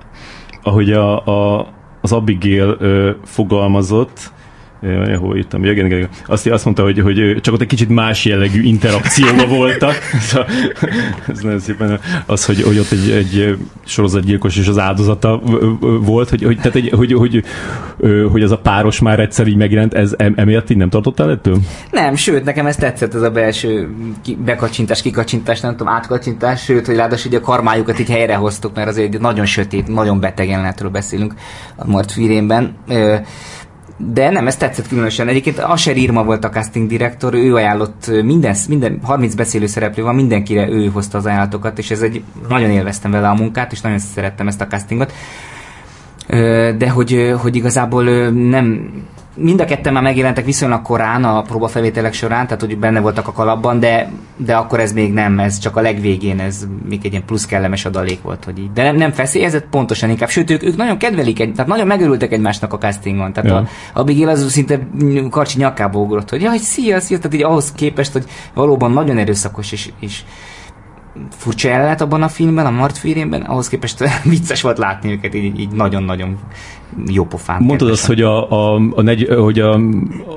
ahogy a, a, az Abigail ö, fogalmazott, hol írtam, igen, igen, azt, azt mondta, hogy, hogy csak ott egy kicsit más jellegű interakcióba voltak. Szóval, ez nagyon szépen az, hogy, hogy ott egy, egy sorozatgyilkos és az áldozata volt, hogy, hogy, tehát egy, hogy, hogy, hogy az a páros már egyszer így megjelent, ez emiatt így nem tartottál ettől? Nem, sőt, nekem ez tetszett, ez a belső bekacsintás, kikacsintás, nem tudom, átkacsintás, sőt, hogy ráadásul a karmájukat így helyrehoztuk, mert azért nagyon sötét, nagyon beteg jelenetről beszélünk a Mort Firénben de nem, ez tetszett különösen. Egyébként Asher Irma volt a casting direktor, ő ajánlott minden, minden 30 beszélő szereplő van, mindenkire ő hozta az ajánlatokat, és ez egy, nagyon élveztem vele a munkát, és nagyon szerettem ezt a castingot. De hogy, hogy igazából nem, mind a ketten már megjelentek viszonylag korán a próbafelvételek során, tehát hogy benne voltak a kalapban, de, de akkor ez még nem, ez csak a legvégén, ez még egy ilyen plusz kellemes adalék volt, hogy így. De nem, nem feszélyezett, pontosan inkább, sőt, ők, ők nagyon kedvelik, egy, tehát nagyon megörültek egymásnak a castingon, tehát ja. a, Abigail az szinte karcsi nyakába ugrott, hogy jaj, szia, szia, tehát így ahhoz képest, hogy valóban nagyon erőszakos és, és furcsa jelenet abban a filmben, a Mart fűrénben, ahhoz képest vicces volt látni őket, így, így nagyon-nagyon jó pofán. Mondtad azt, hogy a, a, a, negy, hogy a,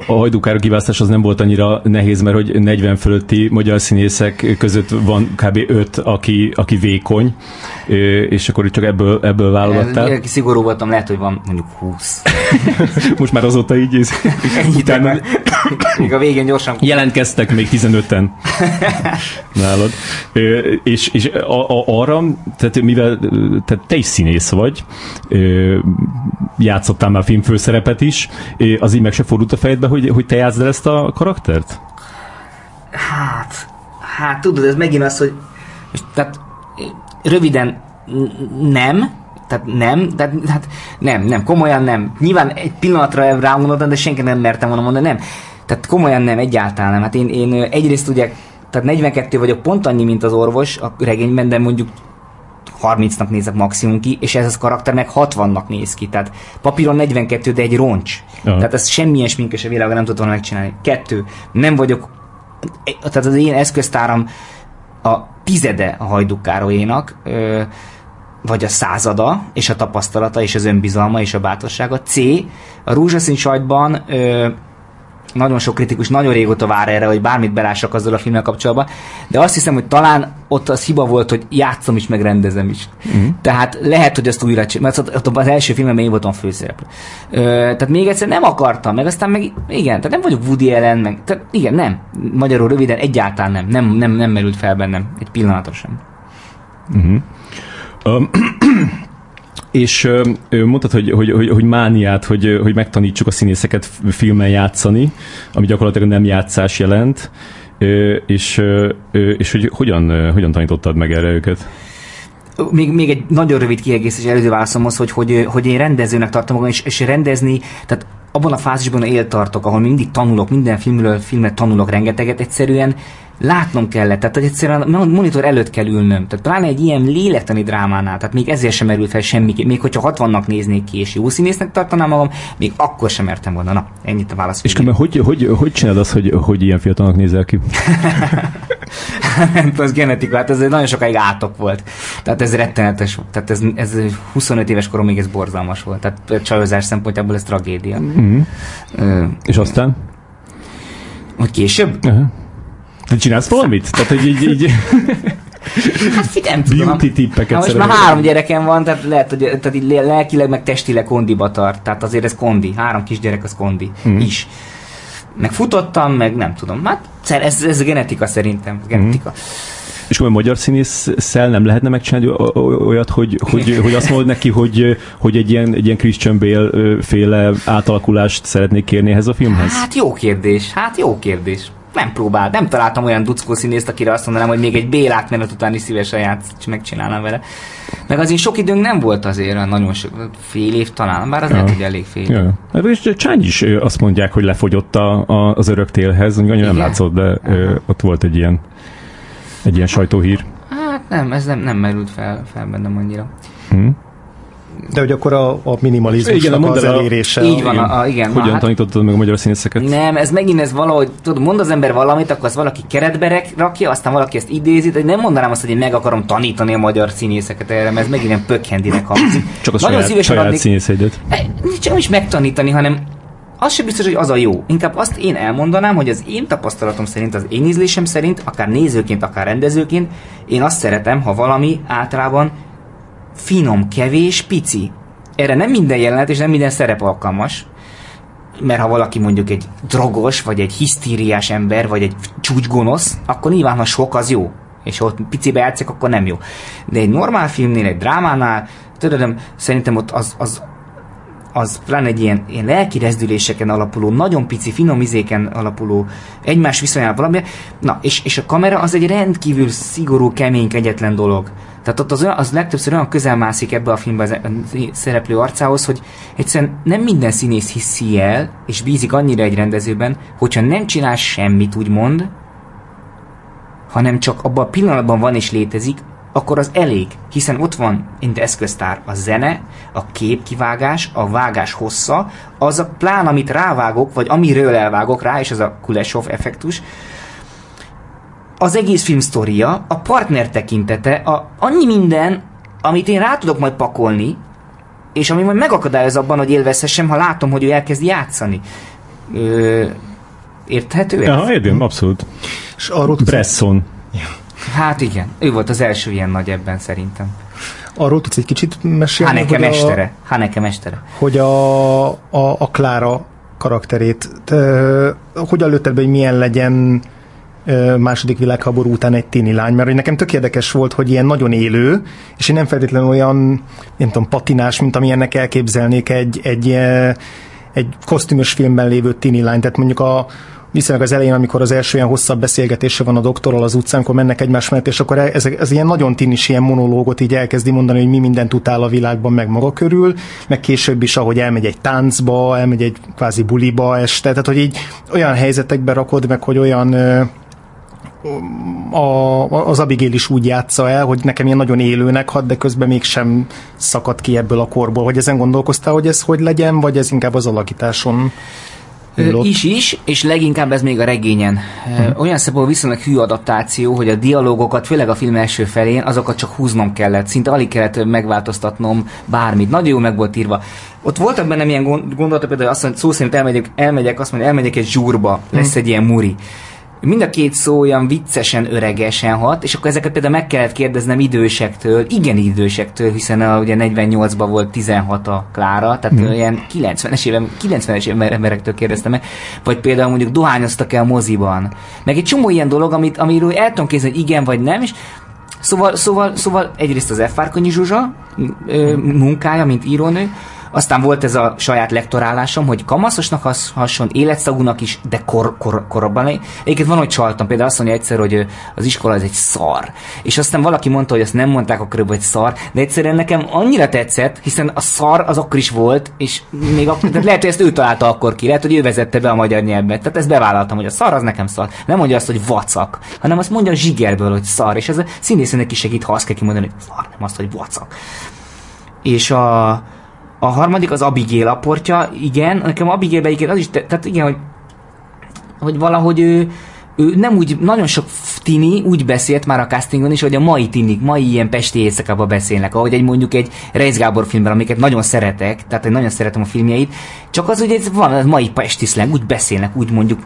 a hajdúkára kiválasztás az nem volt annyira nehéz, mert hogy 40 fölötti magyar színészek között van kb. 5, aki, aki vékony, és akkor csak ebből, ebből válogattál. Szigorú voltam, lehet, hogy van mondjuk 20. Most már azóta így ez. Utána, még a végén gyorsan. Jelentkeztek még 15-en nálad. És, és a, a, arra, tehát mivel tehát te is színész vagy, játszottál már filmfőszerepet is, az így meg se fordult a fejedbe, hogy, hogy te játszd el ezt a karaktert? Hát, hát tudod, ez megint az, hogy tehát röviden nem, tehát nem, de hát nem, nem, komolyan nem. Nyilván egy pillanatra rámondottam, de senki nem mertem volna mondani, nem. Tehát komolyan nem, egyáltalán nem. Hát én, én egyrészt ugye, tehát 42 vagyok, pont annyi, mint az orvos a regényben, de mondjuk 30-nak nézek maximum ki, és ez az karakter meg 60-nak néz ki. Tehát papíron 42, de egy roncs. Aha. Tehát ez semmilyen sminkes a világon nem tudtam megcsinálni. Kettő, nem vagyok, tehát az én eszköztáram a tizede a hajdukkáróénak, vagy a százada, és a tapasztalata, és az önbizalma, és a bátorsága. C. A rózsaszín sajtban ö, nagyon sok kritikus nagyon régóta vár erre, hogy bármit belássak azzal a filmmel kapcsolatban, de azt hiszem, hogy talán ott az hiba volt, hogy játszom is, meg rendezem is. Uh-huh. Tehát lehet, hogy azt újra mert ott az első filmben én voltam főszereplő. Ö, tehát még egyszer nem akartam, meg aztán meg igen, tehát nem vagyok Woody Allen, meg, tehát igen, nem. Magyarul röviden egyáltalán nem. Nem, nem, nem merült fel bennem egy pillanatra sem. Uh-huh. Um, és mondtad, hogy, hogy, hogy, hogy mániát, hogy, hogy megtanítsuk a színészeket filmen játszani, ami gyakorlatilag nem játszás jelent, és, és hogy hogyan, hogyan tanítottad meg erre őket? még, még egy nagyon rövid kiegészítés előző válaszomhoz, hogy, hogy, hogy én rendezőnek tartom magam, és, és rendezni, tehát abban a fázisban él tartok, ahol mindig tanulok, minden filmről filmet tanulok rengeteget, egyszerűen látnom kellett, tehát hogy egyszerűen a monitor előtt kell ülnöm. Tehát pláne egy ilyen lélektani drámánál, tehát még ezért sem merült fel semmi, még hogyha 60-nak néznék ki, és jó színésznek tartanám magam, még akkor sem mertem volna. Na, ennyit a válasz. És különben hogy, hogy, hogy csinálod azt, hogy, hogy ilyen fiatalnak nézel ki? ez genetika, hát ez nagyon sokáig átok volt. Tehát ez rettenetes, tehát ez, ez 25 éves korom még ez borzalmas volt. Tehát csajozás szempontjából ez tragédia. Mm-hmm. Uh, és aztán? Hogy később? Uh-huh. Te csinálsz valamit? Tehát, hogy így... így... Hát figyelj, tudom. Beauty tippeket most már három gyerekem van, tehát lehet, hogy tehát így lelkileg, meg testileg kondiba tart. Tehát azért ez kondi. Három kisgyerek az kondi mm. is. Meg futottam, meg nem tudom. Hát ez, ez genetika szerintem. Genetika. Mm. És akkor a magyar színésszel nem lehetne megcsinálni olyat, hogy, hogy, hogy azt mondod neki, hogy, hogy egy ilyen, egy ilyen Christian Bale féle átalakulást szeretnék kérni ehhez a filmhez? Hát jó kérdés, hát jó kérdés nem próbál, nem találtam olyan duckó színészt, akire azt mondanám, hogy még egy Bélát menet után is szívesen játsz, megcsinálnám vele. Meg azért sok időnk nem volt azért, nagyon sok, fél év talán, bár az ja. lehet, hogy elég fél. Ja. Hát és Csány is azt mondják, hogy lefogyott a, a, az örök télhez, annyira nem látszott, de ö, ott volt egy ilyen, egy ilyen sajtóhír. Hát nem, ez nem, nem merült fel, fel bennem annyira. Hmm. De hogy akkor a, a minimalizmusnak igen, a az elérése. Így van, a, a, igen. Hogyan hát, tanítottad meg a magyar színészeket? Nem, ez megint ez valahogy, tudod, mond az ember valamit, akkor az valaki keretbe rakja, aztán valaki ezt idézi, de nem mondanám azt, hogy én meg akarom tanítani a magyar színészeket erre, mert ez megint ilyen pökhendinek hangzik. Csak a Nagyon saját, szívesen saját adnék, színészeidet. Nem is megtanítani, hanem az sem biztos, hogy az a jó. Inkább azt én elmondanám, hogy az én tapasztalatom szerint, az én ízlésem szerint, akár nézőként, akár rendezőként, én azt szeretem, ha valami általában finom, kevés, pici. Erre nem minden jelenet és nem minden szerep alkalmas, mert ha valaki mondjuk egy drogos, vagy egy hisztíriás ember, vagy egy csúcsgonosz, akkor nyilván, ha sok, az jó. És ha ott picibe játszik, akkor nem jó. De egy normál filmnél, egy drámánál, tudod, szerintem ott az, az, az pláne egy ilyen, ilyen lelki rezdüléseken alapuló, nagyon pici, finom izéken alapuló, egymás viszonyában valami. Na, és, és a kamera az egy rendkívül szigorú, kemény, kegyetlen dolog. Tehát ott az, az legtöbbször olyan közel mászik ebbe a filmbe a szereplő arcához, hogy egyszerűen nem minden színész hiszi el, és bízik annyira egy rendezőben, hogyha nem csinál semmit, úgymond, hanem csak abban a pillanatban van és létezik, akkor az elég, hiszen ott van, mint eszköztár, a zene, a képkivágás, a vágás hossza, az a plán, amit rávágok, vagy amiről elvágok rá, és ez a Kuleshov effektus, az egész film sztoria, a partner tekintete, a, annyi minden, amit én rá tudok majd pakolni, és ami majd megakadályoz abban, hogy élvezhessem, ha látom, hogy ő elkezd játszani. Ö, érthető? Ja, értem, abszolút. És arról Bresson. Hát igen, ő volt az első ilyen nagy ebben szerintem. Arról tudsz egy kicsit mesélni? Haneke mestere. A, Haneke mestere. Hogy a, a, a Klára karakterét, te, hogyan lőtted be, hogy milyen legyen második világháború után egy tini lány, mert hogy nekem tök érdekes volt, hogy ilyen nagyon élő, és én nem feltétlenül olyan, nem tudom, patinás, mint amilyennek elképzelnék egy, egy, egy kosztümös filmben lévő tini lány. Tehát mondjuk a, viszonylag az elején, amikor az első ilyen hosszabb beszélgetése van a doktorral az utcán, amikor mennek egymás mellett, és akkor ez, ez ilyen nagyon tinis ilyen monológot így elkezdi mondani, hogy mi mindent utál a világban, meg maga körül, meg később is, ahogy elmegy egy táncba, elmegy egy kvázi buliba este, tehát hogy így olyan helyzetekbe rakod meg, hogy olyan a, az Abigail is úgy játsza el, hogy nekem ilyen nagyon élőnek hat, de közben mégsem szakad ki ebből a korból. Hogy ezen gondolkoztál, hogy ez hogy legyen, vagy ez inkább az alakításon Múlott. Is is, és leginkább ez még a regényen. Hmm. Olyan szempontból viszonylag hű adaptáció, hogy a dialógokat, főleg a film első felén, azokat csak húznom kellett. Szinte alig kellett megváltoztatnom bármit. Nagyon jó meg volt írva. Ott voltak bennem ilyen gondolatok, például azt mondja, szó szerint elmegyek, elmegyek, azt mondja, elmegyek egy zsúrba, lesz hmm. egy ilyen muri mind a két szó olyan viccesen, öregesen hat, és akkor ezeket például meg kellett kérdeznem idősektől, igen idősektől, hiszen a, ugye 48-ban volt 16 a Klára, tehát mm. ilyen 90-es éve, 90-es éve emberektől kérdeztem meg, vagy például mondjuk dohányoztak-e a moziban. Meg egy csomó ilyen dolog, amit, amiről el tudom képzelni, hogy igen vagy nem, és Szóval, szóval, szóval egyrészt az F. Fárkonyi Zsuzsa munkája, mint írónő, aztán volt ez a saját lektorálásom, hogy kamaszosnak has, hason, életszagúnak is, de kor, kor, korabban. Egyébként van, hogy csaltam, például azt mondja egyszer, hogy az iskola ez egy szar. És aztán valaki mondta, hogy azt nem mondták akkor, hogy szar, de egyszerűen nekem annyira tetszett, hiszen a szar az akkor is volt, és még akkor, tehát lehet, hogy ezt ő találta akkor ki, lehet, hogy ő vezette be a magyar nyelvet. Tehát ezt bevállaltam, hogy a szar az nekem szar. Nem mondja azt, hogy vacak, hanem azt mondja a zsigerből, hogy szar. És ez a színészének is segít, ha azt kell kimondani, hogy szar, nem azt, hogy vacak. És a, a harmadik az Abigail aportja, igen, nekem Abigail igen, az is, tehát igen, hogy, hogy valahogy ő, ő nem úgy, nagyon sok tini úgy beszélt már a castingon is, hogy a mai tinik, mai ilyen pesti éjszakában beszélnek, ahogy egy mondjuk egy Reis Gábor filmben, amiket nagyon szeretek, tehát én nagyon szeretem a filmjeit, csak az, hogy ez van, a mai pesti szleng, úgy beszélnek, úgy mondjuk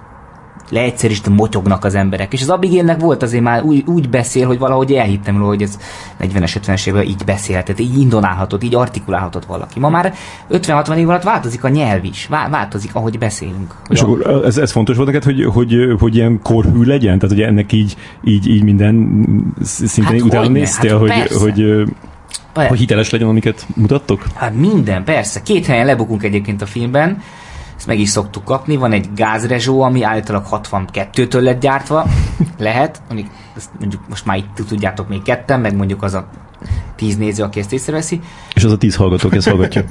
leegyszerűsítve motyognak az emberek. És az Abigailnek volt azért már úgy, úgy beszél, hogy valahogy elhittem róla, hogy ez 40-es, 50-es évben így beszélhetett, így indonálhatott, így artikulálhatott valaki. Ma már 50-60 év alatt változik a nyelv is, változik, ahogy beszélünk. És akkor ez, ez fontos volt neked, hogy, hogy, hogy ilyen korhű legyen? Tehát, hogy ennek így, így, így minden szinten hát utána néztél, hát hogy, hogy hogy hiteles legyen, amiket mutattok? Hát minden, persze. Két helyen lebukunk egyébként a filmben ezt meg is szoktuk kapni. Van egy gázrezsó, ami állítólag 62-től lett gyártva. Lehet, mondjuk, ezt mondjuk most már itt tudjátok még ketten, meg mondjuk az a tíz néző, aki ezt észreveszi. És az a tíz hallgatók ezt hallgatja.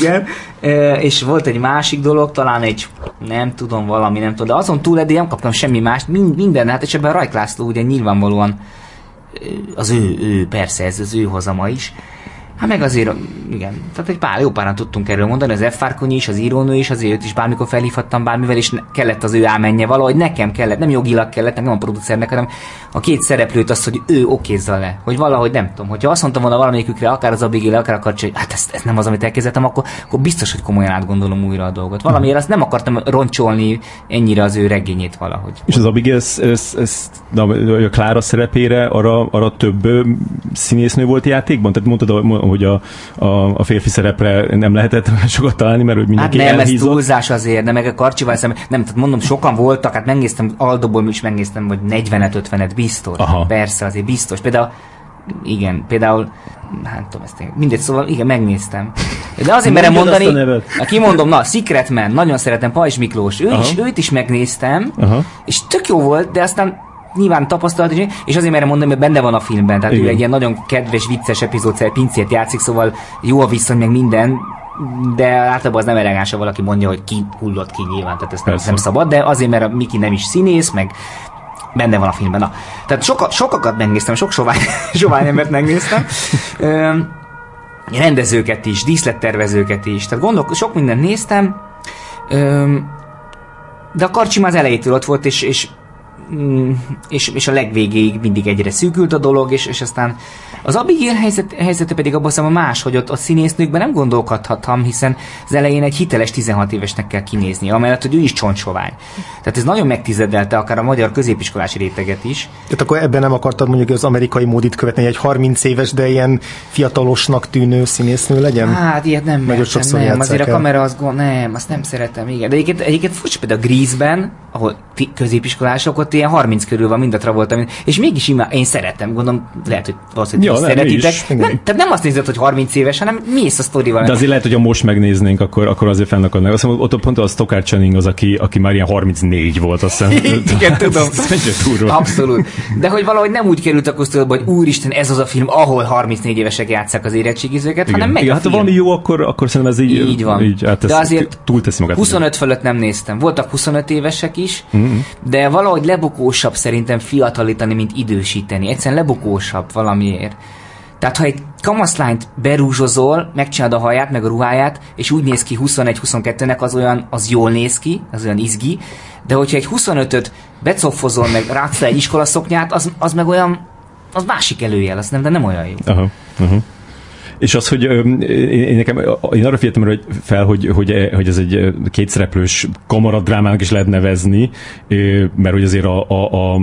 Igen, e, és volt egy másik dolog, talán egy, nem tudom, valami, nem tudom, de azon túl eddig nem kaptam semmi mást, minden, hát és ebben Rajk László ugye nyilvánvalóan az ő, ő, persze ez az ő hozama is, Hát meg azért, igen, tehát egy pár jó páran tudtunk erről mondani, az F. Fárkonyi is, az írónő is, azért őt is bármikor felhívhattam bármivel, és kellett az ő ámenje valahogy, nekem kellett, nem jogilag kellett, nem a producernek, hanem a két szereplőt azt, hogy ő okézza le, hogy valahogy nem tudom, hogyha azt mondtam volna valamelyikükre, akár az Abigail, akár a hogy hát ez, ez, nem az, amit elkezdtem, akkor, akkor biztos, hogy komolyan átgondolom újra a dolgot. Valamiért azt nem akartam roncsolni ennyire az ő regényét valahogy. És az Abigail, ez, ez, ez, a Klára szerepére arra, arra több színésznő volt játékban? Tehát mondtad, hogy a, a, a férfi szerepre nem lehetett sokat találni, mert hogy mindenki hát nem, elhízott. ez túlzás azért, de meg a karcsival szemben, nem, tehát mondom, sokan voltak, hát megnéztem, Aldoból is megnéztem, hogy 40-50-et biztos. Aha. Persze, azért biztos. Például igen, például, hát tudom ezt én, mindegy, szóval igen, megnéztem. De azért merem mondani, hát kimondom, na, Secret Man, nagyon szeretem, Pajzs Miklós, ő is, őt is megnéztem, Aha. és tök jó volt, de aztán nyilván tapasztalat is, és azért merem mondani, mert benne van a filmben, tehát Igen. ő egy ilyen nagyon kedves, vicces epizód, pincét játszik, szóval jó a viszony, meg minden, de általában az nem elegáns, ha valaki mondja, hogy ki hullott ki nyilván, tehát ez nem, nem szabad, de azért, mert a Miki nem is színész, meg benne van a filmben. Na, tehát soka, sokakat megnéztem, sok sovány, sovány embert megnéztem. Ö, rendezőket is, díszlettervezőket is, tehát gondolok, sok mindent néztem, ö, de a karcsim az elejétől ott volt, és, és és, és a legvégéig mindig egyre szűkült a dolog, és, és aztán az Abigail helyzet, helyzete pedig abban a más, hogy ott a színésznőkben nem gondolkodhattam, hiszen az elején egy hiteles 16 évesnek kell kinézni, amellett, hogy ő is csontsovány. Tehát ez nagyon megtizedelte akár a magyar középiskolási réteget is. Tehát akkor ebben nem akartad mondjuk az amerikai módit követni, egy 30 éves, de ilyen fiatalosnak tűnő színésznő legyen? Hát ilyet nem, Nagyon sokszor nem, azért el. a kamera az gond, nem, azt nem szeretem, igen. De egyébként, egyébként furcsa például a Grease-ben, ahol ti, középiskolások, ott ilyen 30 körül van mind a Travolta, és mégis imá, én szeretem, gondolom, lehet, hogy valószínűleg Ja, nem, mi szeretitek. is. Nem, tehát nem azt nézed, hogy 30 éves, hanem mész a sztorival. De azért lehet, hogy ha most megnéznénk, akkor, akkor azért fennakadnak. Azt hiszem, ott pont a Stockard Channing az, aki, aki már ilyen 34 volt, azt hiszem. Igen, tudom. Abszolút. De hogy valahogy nem úgy került a kosztolba, hogy úristen, ez az a film, ahol 34 évesek játszák az érettségizőket, hanem Igen, a hát ha valami jó, akkor, akkor szerintem ez így, Így van. így hát De azért túlteszi magát. 25 fölött nem néztem. Voltak 25 évesek is, mm-hmm. de valahogy lebukósabb szerintem fiatalítani, mint idősíteni. Egyszerűen lebukósabb valamiért. Tehát ha egy kamaszlányt berúzsozol, megcsinálod a haját, meg a ruháját, és úgy néz ki 21-22-nek, az olyan, az jól néz ki, az olyan izgi, de hogyha egy 25-öt becoffozol, meg rátsz egy iskolaszoknyát, az, az meg olyan, az másik előjel, az nem, de nem olyan jó. Aha, aha. És az, hogy én, nekem, én arra figyeltem hogy fel, hogy, hogy, hogy ez egy kétszereplős kamaradrámának is lehet nevezni, mert hogy azért a, a, a,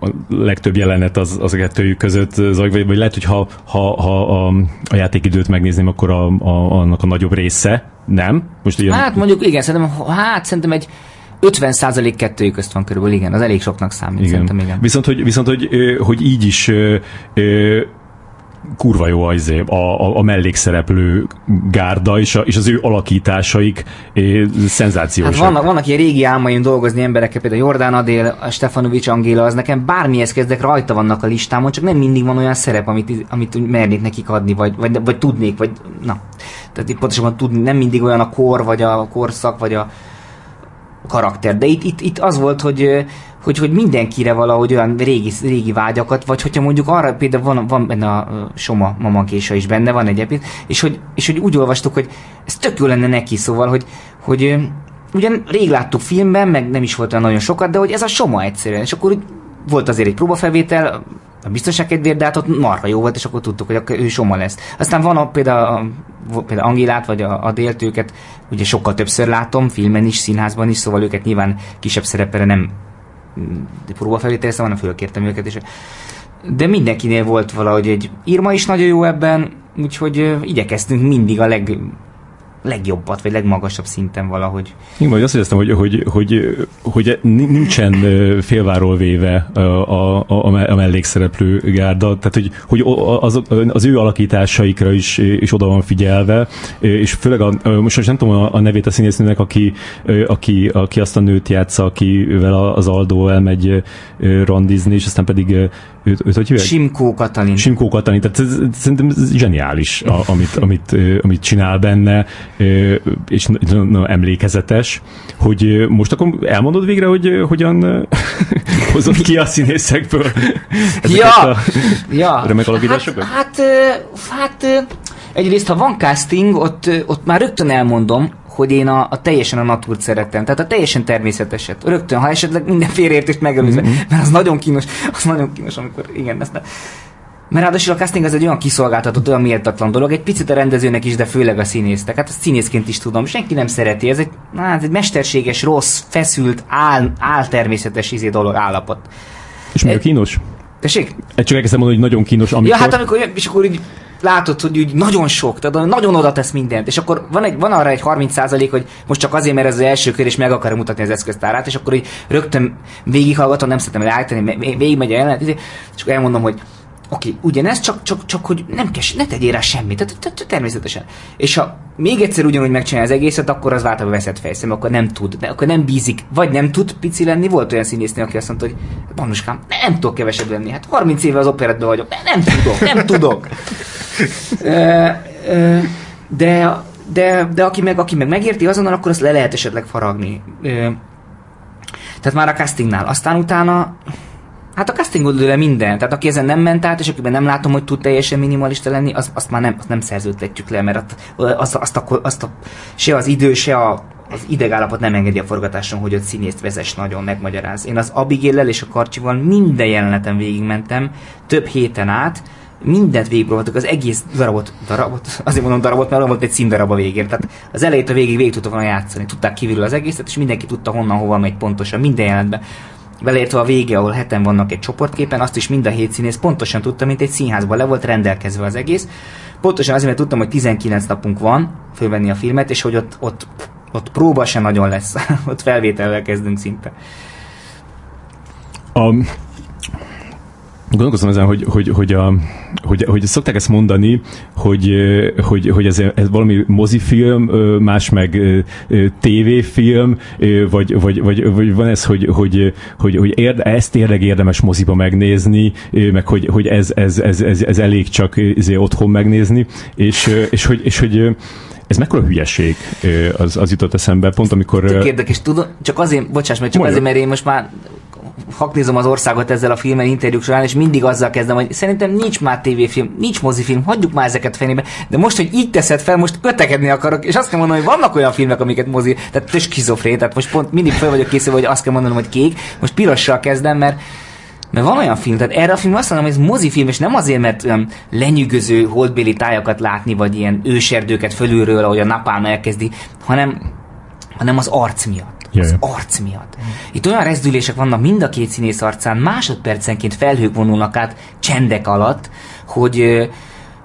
a legtöbb jelenet az, az a kettőjük között zajlik, vagy, vagy lehet, hogy ha, ha, ha a, a játékidőt megnézném, akkor a, a, annak a nagyobb része, nem? Most ilyen, Hát mondjuk igen, szerintem, hát szerintem egy 50% kettőjük közt van körülbelül, igen, az elég soknak számít, igen. szerintem igen. Viszont, hogy, viszont hogy, hogy így is kurva jó az a, a, a mellékszereplő gárda, és, a, és az ő alakításaik é, Hát szenzációsak. vannak, vannak ilyen régi álmaim dolgozni emberekkel, például Jordán Adél, a Stefanovics Angéla, az nekem bármihez kezdek, rajta vannak a listámon, csak nem mindig van olyan szerep, amit, amit mernék nekik adni, vagy, vagy, vagy tudnék, vagy na. Tehát pontosabban tudni, nem mindig olyan a kor, vagy a korszak, vagy a karakter. De itt, itt, itt az volt, hogy, hogy, hogy mindenkire valahogy olyan régi, régi vágyakat, vagy hogyha mondjuk arra például van, van benne a Soma mamakésa is benne, van egy epit, és hogy, és hogy úgy olvastuk, hogy ez tök jó lenne neki, szóval, hogy, hogy ugyan rég láttuk filmben, meg nem is volt olyan nagyon sokat, de hogy ez a Soma egyszerűen, és akkor volt azért egy próbafelvétel, a biztonság kedvéért, de hát ott marha jó volt, és akkor tudtuk, hogy akkor ő Soma lesz. Aztán van a, például, a, például Angélát, vagy a, a délt ugye sokkal többször látom, filmen is, színházban is, szóval őket nyilván kisebb szerepere nem mm, próbafelvételeztem, hanem fölkértem őket, és de mindenkinél volt valahogy egy Irma is nagyon jó ebben, úgyhogy igyekeztünk mindig a leg, legjobbat, vagy legmagasabb szinten valahogy. Igen, vagy azt éreztem, hogy, hogy, hogy, hogy nincsen félváról véve a, a, a mellékszereplő gárda, tehát hogy, hogy az, az ő alakításaikra is, is oda van figyelve, és főleg a, most, most nem tudom a, a nevét a színésznőnek, aki, aki, aki azt a nőt játsza, akivel az Aldó elmegy randizni, és aztán pedig őt, őt hogy hívják? Simkó Katalin. Simkó Katalin, tehát ez, ez, szerintem ez zseniális, a, amit, amit, amit csinál benne, és nagyon nagyon emlékezetes, hogy most akkor elmondod végre, hogy hogyan hozott ki a színészekből ezeket Ja, a ja. remek alakításokat? Hát, hát, hát egyrészt, ha van casting, ott, ott már rögtön elmondom, hogy én a, a teljesen a natúrt szerettem. Tehát a teljesen természeteset. Rögtön, ha esetleg minden félreértést megelőzve, Mhm. mm-hmm. mert az nagyon kínos, az nagyon kínos, amikor igen, ezt ne. Mert ráadásul a casting az egy olyan kiszolgáltatott, olyan méltatlan dolog, egy picit a rendezőnek is, de főleg a színésznek. Hát ezt színészként is tudom, senki nem szereti. Ez egy, hát egy mesterséges, rossz, feszült, áll, áltermészetes izé dolog, állapot. És mi a kínos? Tessék? Egy csak elkezdtem mondani, hogy nagyon kínos, amikor... Ja, hát amikor, és akkor így látod, hogy úgy nagyon sok, tehát nagyon oda tesz mindent, és akkor van, egy, van arra egy 30% hogy most csak azért, mert ez az első kör, és meg akarja mutatni az eszköztárát, és akkor így rögtön végighallgatom, nem szeretem elállítani, végigmegy a jelenet, és akkor elmondom, hogy oké, ugyanez, csak, csak, csak hogy nem kell, ne tegyél rá semmit, tehát, tehát természetesen. És ha még egyszer ugyanúgy megcsinálja az egészet, akkor az váltalában veszett fejszem, akkor nem tud, de akkor nem bízik, vagy nem tud pici lenni. Volt olyan színésznő, aki azt mondta, hogy Manuskám, nem tudok kevesebb lenni, hát 30 éve az operetben vagyok, nem tudok, nem tudok. De, de, de aki meg, aki meg megérti azonnal, akkor azt le lehet esetleg faragni. Tehát már a castingnál. Aztán utána Hát a casting le minden, tehát aki ezen nem ment át, és akiben nem látom, hogy tud teljesen minimalista lenni, az, azt már nem, azt nem szerződtetjük le, mert azt, azt, a, azt a, se az idő, se a, az idegállapot nem engedi a forgatáson, hogy ott színészt vezess nagyon, megmagyaráz. Én az Abigail és a Karcsival minden jeleneten végigmentem, több héten át, mindent végigpróbáltuk, az egész darabot, darabot, azért mondom darabot, mert volt egy színdarab a végén. Tehát az elejét a végig végig tudtak volna játszani, tudták kívül az egészet, és mindenki tudta honnan, hova megy pontosan, minden jelentben. Beleértve a vége, ahol heten vannak egy csoportképen, azt is mind a hét színész pontosan tudta, mint egy színházban le volt rendelkezve az egész. Pontosan azért, mert tudtam, hogy 19 napunk van fölvenni a filmet, és hogy ott, ott ott próba se nagyon lesz, ott felvétellel kezdünk szinte. A, gondolkozom ezen, hogy, hogy, hogy, a, hogy, hogy szokták ezt mondani, hogy, hogy, hogy ez, ez valami mozifilm, más meg tévéfilm, vagy, vagy, vagy, vagy van ez, hogy, hogy, hogy, hogy érde, ezt tényleg érdemes moziba megnézni, meg hogy, hogy ez, ez, ez, ez, ez elég csak izé, otthon megnézni, és, és, hogy, és hogy ez mekkora hülyeség, az, az jutott eszembe, pont amikor... Tök érdekes, tudom, csak azért, bocsáss meg, csak Mondja. azért, mert én most már haknézom az országot ezzel a filmen interjúk során, és mindig azzal kezdem, hogy szerintem nincs már tévéfilm, nincs mozifilm, hagyjuk már ezeket fenébe, de most, hogy így teszed fel, most kötekedni akarok, és azt kell mondanom, hogy vannak olyan filmek, amiket mozi, tehát tök skizofrén, tehát most pont mindig fel vagyok készülve, hogy azt kell mondanom, hogy kék, most pirossal kezdem, mert mert van olyan film, tehát erre a film azt mondom, hogy ez mozifilm, és nem azért, mert olyan lenyűgöző holdbéli tájakat látni, vagy ilyen őserdőket fölülről, ahogy a napálma elkezdi, hanem, hanem az arc miatt. Jaj. Az arc miatt. Itt olyan rezdülések vannak mind a két színész arcán, másodpercenként felhők vonulnak át csendek alatt, hogy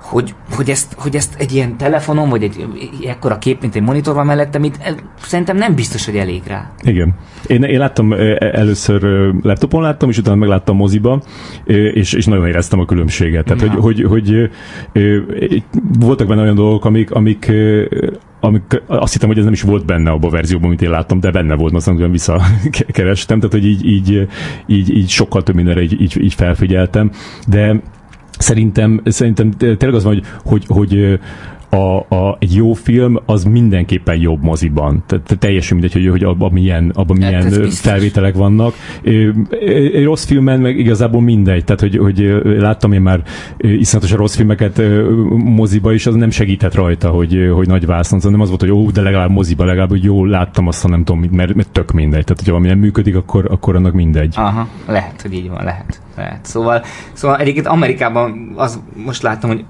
hogy, hogy, ezt, hogy ezt egy ilyen telefonon, vagy egy ekkora kép, mint egy monitor van mellettem, itt szerintem nem biztos, hogy elég rá. Igen. Én, én láttam először laptopon láttam, és utána megláttam moziba, és, és nagyon éreztem a különbséget. Tehát, ja. hogy, hogy, hogy, voltak benne olyan dolgok, amik, amik amik, azt hittem, hogy ez nem is volt benne abban a verzióban, amit én láttam, de benne volt, aztán olyan visszakerestem, tehát hogy így, így, így, így sokkal több mindenre így, így, így felfigyeltem, de Szerintem, szerintem tényleg az van, hogy, hogy, hogy a, a, egy jó film az mindenképpen jobb moziban. Tehát teljesen mindegy, hogy, hogy abban milyen, abban hát milyen felvételek vannak. Egy rossz filmen meg igazából mindegy. Tehát, hogy, hogy láttam én már iszonyatosan rossz filmeket moziba is, az nem segített rajta, hogy, hogy nagy vászon. Nem az volt, hogy ó, de legalább moziba, legalább, hogy jó, láttam azt, nem tudom, mert, mert tök mindegy. Tehát, hogyha valami nem működik, akkor, akkor annak mindegy. Aha, lehet, hogy így van, lehet. lehet. Szóval, szóval egyébként Amerikában az most láttam, hogy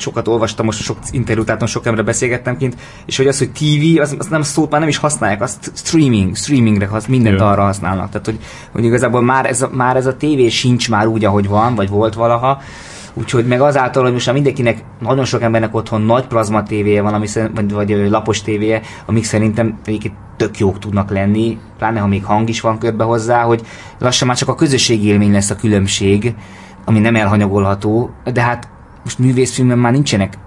sokat olvastam, most sok interjút sok ember beszélgettem kint, és hogy az, hogy TV, az, az nem szót már nem is használják, azt streaming, streamingre hasz, mindent Jö. arra használnak. Tehát, hogy, hogy igazából már ez, a, már ez a tévé sincs már úgy, ahogy van, vagy volt valaha, Úgyhogy meg azáltal, hogy most már mindenkinek, nagyon sok embernek otthon nagy plazma tévéje van, ami vagy, vagy lapos tévéje, amik szerintem egyébként tök jók tudnak lenni, pláne ha még hang is van körbe hozzá, hogy lassan már csak a közösségi élmény lesz a különbség, ami nem elhanyagolható, de hát most művészfilmben már nincsenek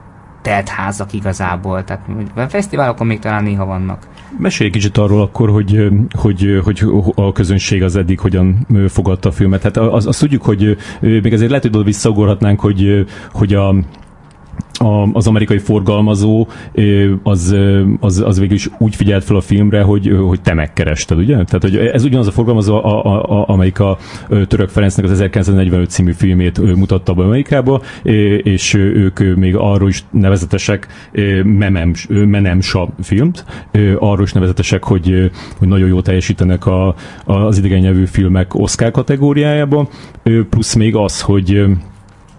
telt házak igazából, tehát a fesztiválokon még talán néha vannak. Mesélj egy kicsit arról akkor, hogy, hogy, hogy a közönség az eddig hogyan fogadta a filmet. Hát azt, azt tudjuk, hogy még ezért lehet, hogy visszaugorhatnánk, hogy, hogy a a, az amerikai forgalmazó az, az, az végül is úgy figyelt fel a filmre, hogy, hogy te megkerested, ugye? Tehát, hogy ez ugyanaz a forgalmazó, a, a, a, amelyik a Török Ferencnek az 1945 című filmét mutatta be Amerikába, és ők még arról is nevezetesek, Memem, Menemsa filmt, arról is nevezetesek, hogy, hogy nagyon jól teljesítenek a, az idegen nyelvű filmek Oscar kategóriájába, plusz még az, hogy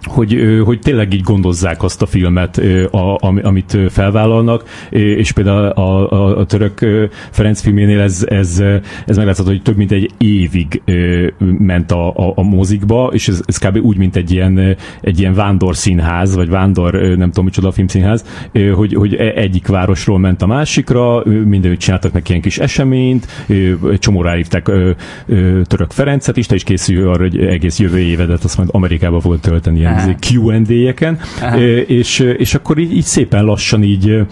hogy, hogy tényleg így gondozzák azt a filmet, a, amit felvállalnak, és például a, a, a török Ferenc filménél ez, ez, ez meglátszott, hogy több mint egy évig ment a, a, a mozikba, és ez, ez kb. úgy, mint egy ilyen, egy ilyen vándor színház, vagy vándor, nem tudom micsoda filmszínház, hogy, hogy e, egyik városról ment a másikra, mindenütt csináltak neki ilyen kis eseményt, egy csomóra elhívták török Ferencet is, te is készül arra, hogy egész jövő évedet azt majd Amerikába volt tölteni Q&A-eken, és, és akkor így, így szépen lassan így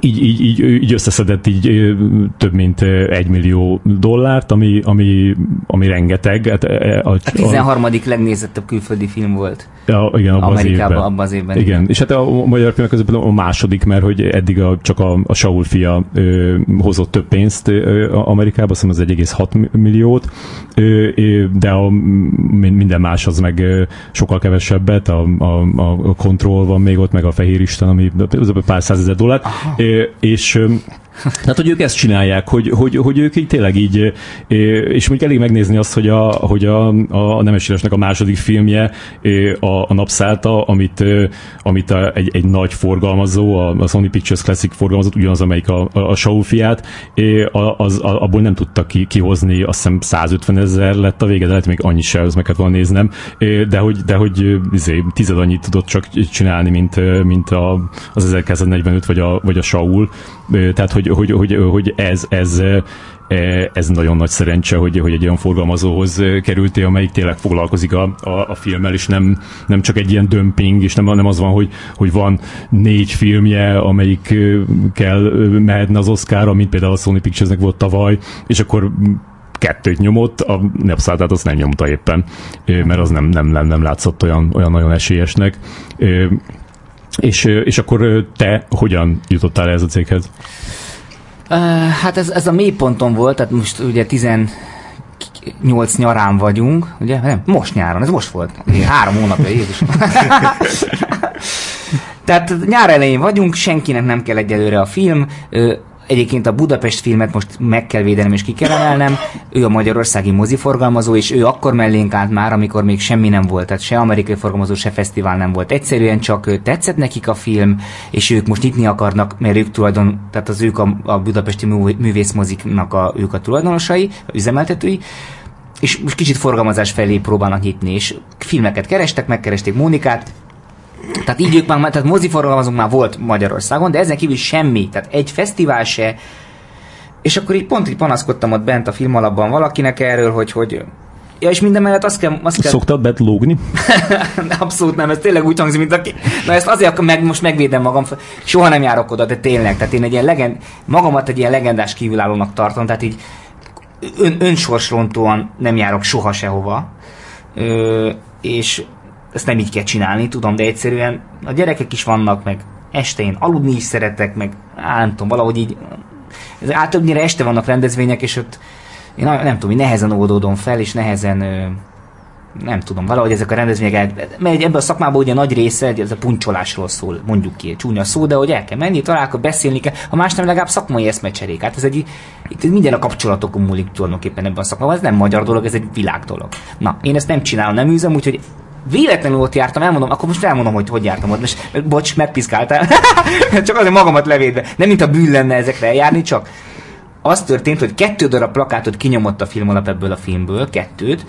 így, így, így, így összeszedett így több mint egy millió dollárt, ami, ami, ami rengeteg. Hát, a, a, a 13. A, legnézettebb külföldi film volt. Ja, igen, abban az évben. abban az évben. Igen. igen. És hát a magyar filmek között a második, mert hogy eddig a, csak a, a Saul fia ö, hozott több pénzt ö, Amerikába, azt hiszem az 1,6 milliót, ö, de a, minden más az meg sokkal kevesebbet, a, a, a kontroll van még ott, meg a Fehér Isten, ami pár százezer dollár. Aha és tehát, hogy ők ezt csinálják, hogy, hogy, hogy ők így tényleg így, és mondjuk elég megnézni azt, hogy a, hogy a, a Nemesíresnek a második filmje, a, a Napszálta, amit, amit a, egy, egy nagy forgalmazó, a, a Sony Pictures Classic forgalmazott, ugyanaz, amelyik a, a, a Shaw fiát, az, abból nem tudtak ki, kihozni, azt hiszem 150 ezer lett a vége, de lehet még annyi se, az meg kellett volna néznem, de hogy, de hogy izé, tized annyit tudott csak csinálni, mint, mint a, az 1945 vagy a, vagy a Saul, tehát hogy hogy, hogy, hogy, hogy ez, ez, ez nagyon nagy szerencse, hogy, hogy egy olyan forgalmazóhoz kerültél, amelyik tényleg foglalkozik a, a, a filmmel, és nem, nem csak egy ilyen dömping, és nem, nem az van, hogy, hogy van négy filmje, amelyik kell mehetne az Oscarra, mint például a Sony Picturesnek volt tavaly, és akkor kettőt nyomott, a Nepszáltát azt nem nyomta éppen, mert az nem, nem, nem, nem látszott olyan, olyan nagyon esélyesnek. És, és akkor te hogyan jutottál ez a céghez? Uh, hát ez, ez a mélyponton volt, tehát most ugye 18 nyarán vagyunk, ugye? Nem, most nyáron, ez most volt. Három hónapja, Jézus. Tehát nyár elején vagyunk, senkinek nem kell egyelőre a film. Egyébként a Budapest filmet most meg kell védenem és ki kell emelnem. Ő a magyarországi moziforgalmazó, és ő akkor mellénk állt már, amikor még semmi nem volt. Tehát se amerikai forgalmazó, se fesztivál nem volt. Egyszerűen csak tetszett nekik a film, és ők most nyitni akarnak, mert ők tulajdon, tehát az ők a, a budapesti művészmoziknak a, ők a tulajdonosai, a üzemeltetői és most kicsit forgalmazás felé próbálnak nyitni, és filmeket kerestek, megkeresték Mónikát, tehát így ők már, tehát moziforgalmazók már volt Magyarországon, de ezen kívül semmi, tehát egy fesztivál se, és akkor így pont így panaszkodtam ott bent a filmalapban valakinek erről, hogy, hogy Ja, és minden mellett azt kell... Azt kell... Szoktad bet lógni? Abszolút nem, ez tényleg úgy hangzik, mint aki... Na ezt azért meg, most megvédem magam, soha nem járok oda, de tényleg, tehát én egy ilyen legend, magamat egy ilyen legendás kívülállónak tartom, tehát így ön, önsorsrontóan nem járok soha sehova. Ö, és ezt nem így kell csinálni, tudom, de egyszerűen a gyerekek is vannak, meg este én aludni is szeretek, meg á, nem tudom, valahogy így, ez át többnyire este vannak rendezvények, és ott én nem tudom, nehezen oldódom fel, és nehezen nem tudom, valahogy ezek a rendezvények, mert ebben a szakmában ugye nagy része ez a puncsolásról szól, mondjuk ki, csúnya szó, de hogy el kell menni, találkozni, beszélni kell, ha más nem legalább szakmai eszmecserék. Hát ez egy, itt minden a kapcsolatokon múlik tulajdonképpen ebben a szakmában, ez nem magyar dolog, ez egy világ dolog. Na, én ezt nem csinálom, nem űzem, úgyhogy véletlenül ott jártam, elmondom, akkor most elmondom, hogy hogy jártam ott. Most, bocs, megpiszkáltál. csak azért magamat levédve. Nem mint a bűn lenne ezekre eljárni, csak az történt, hogy kettő darab plakátot kinyomott a film alap ebből a filmből, kettőt.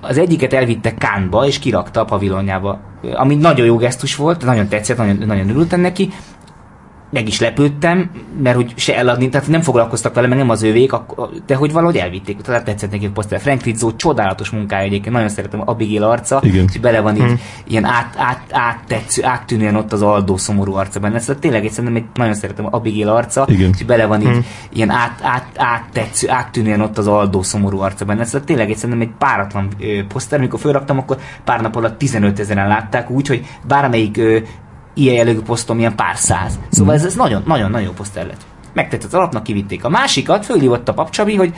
Az egyiket elvitte Kánba, és kirakta a pavilonjába. Ami nagyon jó gesztus volt, nagyon tetszett, nagyon, nagyon örültem neki meg is lepődtem, mert hogy se eladni, tehát nem foglalkoztak vele, mert nem az övék, de hogy valahogy elvitték. Tehát tetszett nekik a poszter. Frank Rizzo csodálatos munkája egyébként, nagyon szeretem Abigail arca, Igen. és bele van így hmm. ilyen át, át, áttetsző, áttűnően ott az Aldó szomorú arca benne. Szóval tényleg egy szerintem egy, nagyon szeretem Abigail arca, Igen. és bele van így hmm. ilyen át, át, áttetsző, áttűnően ott az Aldó szomorú arca benne. Szóval tényleg egy szerintem egy páratlan ö, poszter, amikor fölraktam, akkor pár nap alatt 15 ezeren látták, úgyhogy bármelyik ö, ilyen jellegű posztom ilyen pár száz. Szóval mm. ez, ez nagyon, nagyon, nagyon jó poszter lett. Megtetett az alapnak, kivitték a másikat, fölhívott a papcsabi, hogy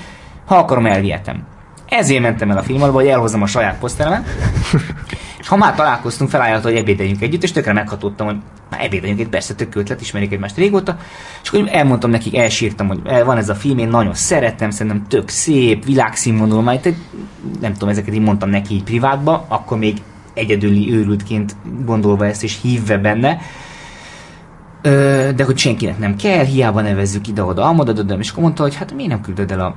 ha akarom, elvihetem. Ezért mentem el a filmalba, hogy elhozzam a saját poszteremet. és ha már találkoztunk, felállt, hogy ebédeljünk együtt, és tökre meghatódtam, hogy már ebédeljünk egy persze tök ötlet, ismerik egymást régóta, és akkor elmondtam nekik, elsírtam, hogy van ez a film, én nagyon szeretem, szerintem tök szép, világszínvonalú, majd nem tudom, ezeket így mondtam neki így privátba, akkor még egyedüli őrültként gondolva ezt és hívve benne, Ö, de hogy senkinek nem kell, hiába nevezzük ide-oda, amadadodom, és akkor mondta, hogy hát miért nem küldöd el a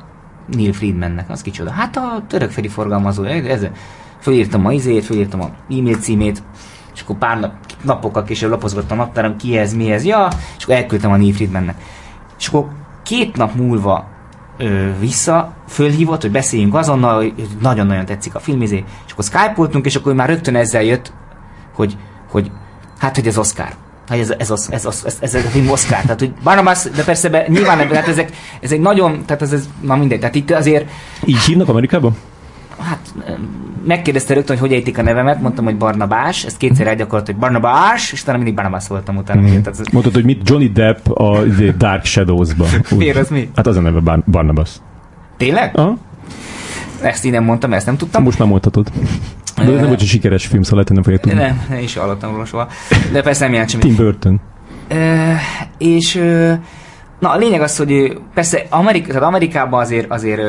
Neil Friedmannek, az kicsoda. Hát a törökfeli forgalmazó, ez, fölírtam a izét, fölírtam a e-mail címét, és akkor pár nap, napokkal később lapozgattam a naptáram, ki ez, mi ez, ja, és akkor elküldtem a Neil Friedmannek. És akkor két nap múlva ö, vissza, fölhívott, hogy beszéljünk azonnal, hogy nagyon-nagyon tetszik a filmizé, és akkor skype és akkor már rögtön ezzel jött, hogy, hogy hát, hogy ez Oscar. Hát ez, ez, ez, ez, ez, ez, ez a film Oscar. Tehát, hogy Barnabas, de persze be, nyilván nem, tehát ezek, ezek nagyon, tehát ez, ez, na mindegy, tehát itt azért... Így hívnak Amerikában? Hát megkérdezte rögtön, hogy hogy ejtik a nevemet, mondtam, hogy Barnabás, ezt kétszer elgyakorolt, hogy Barnabás, és utána mindig Barnabás voltam utána. Mm. Tehát ez... Mondtad, hogy mit Johnny Depp a Dark Shadows-ba. Miért az mi? Hát az a neve Bar- Barnabas. Tényleg? Aha. Ezt én nem mondtam, ezt nem tudtam. Most már mondhatod. De ez nem volt egy sikeres film, szóval lehet, nem fogja tudni. Nem, nem is hallottam róla soha. De persze nem jelent semmi. Tim Burton. És na a lényeg az, hogy persze Amerika, tehát Amerikában azért, azért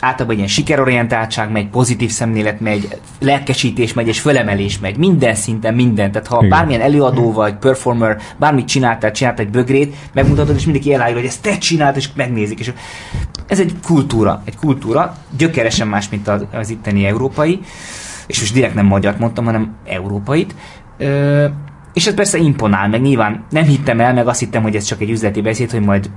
általában ilyen sikerorientáltság megy, pozitív szemlélet megy, lelkesítés megy, és fölemelés megy. Minden szinten, minden. Tehát ha Igen. bármilyen előadó vagy, performer, bármit csináltál, csinált egy bögrét, megmutatod, és mindenki elállja, hogy ezt te csinált, és megnézik. És ez egy kultúra, egy kultúra, gyökeresen más, mint az, az itteni európai, és most direkt nem magyar mondtam, hanem európait. Ö, és ez persze imponál, meg nyilván nem hittem el, meg azt hittem, hogy ez csak egy üzleti beszéd, hogy majd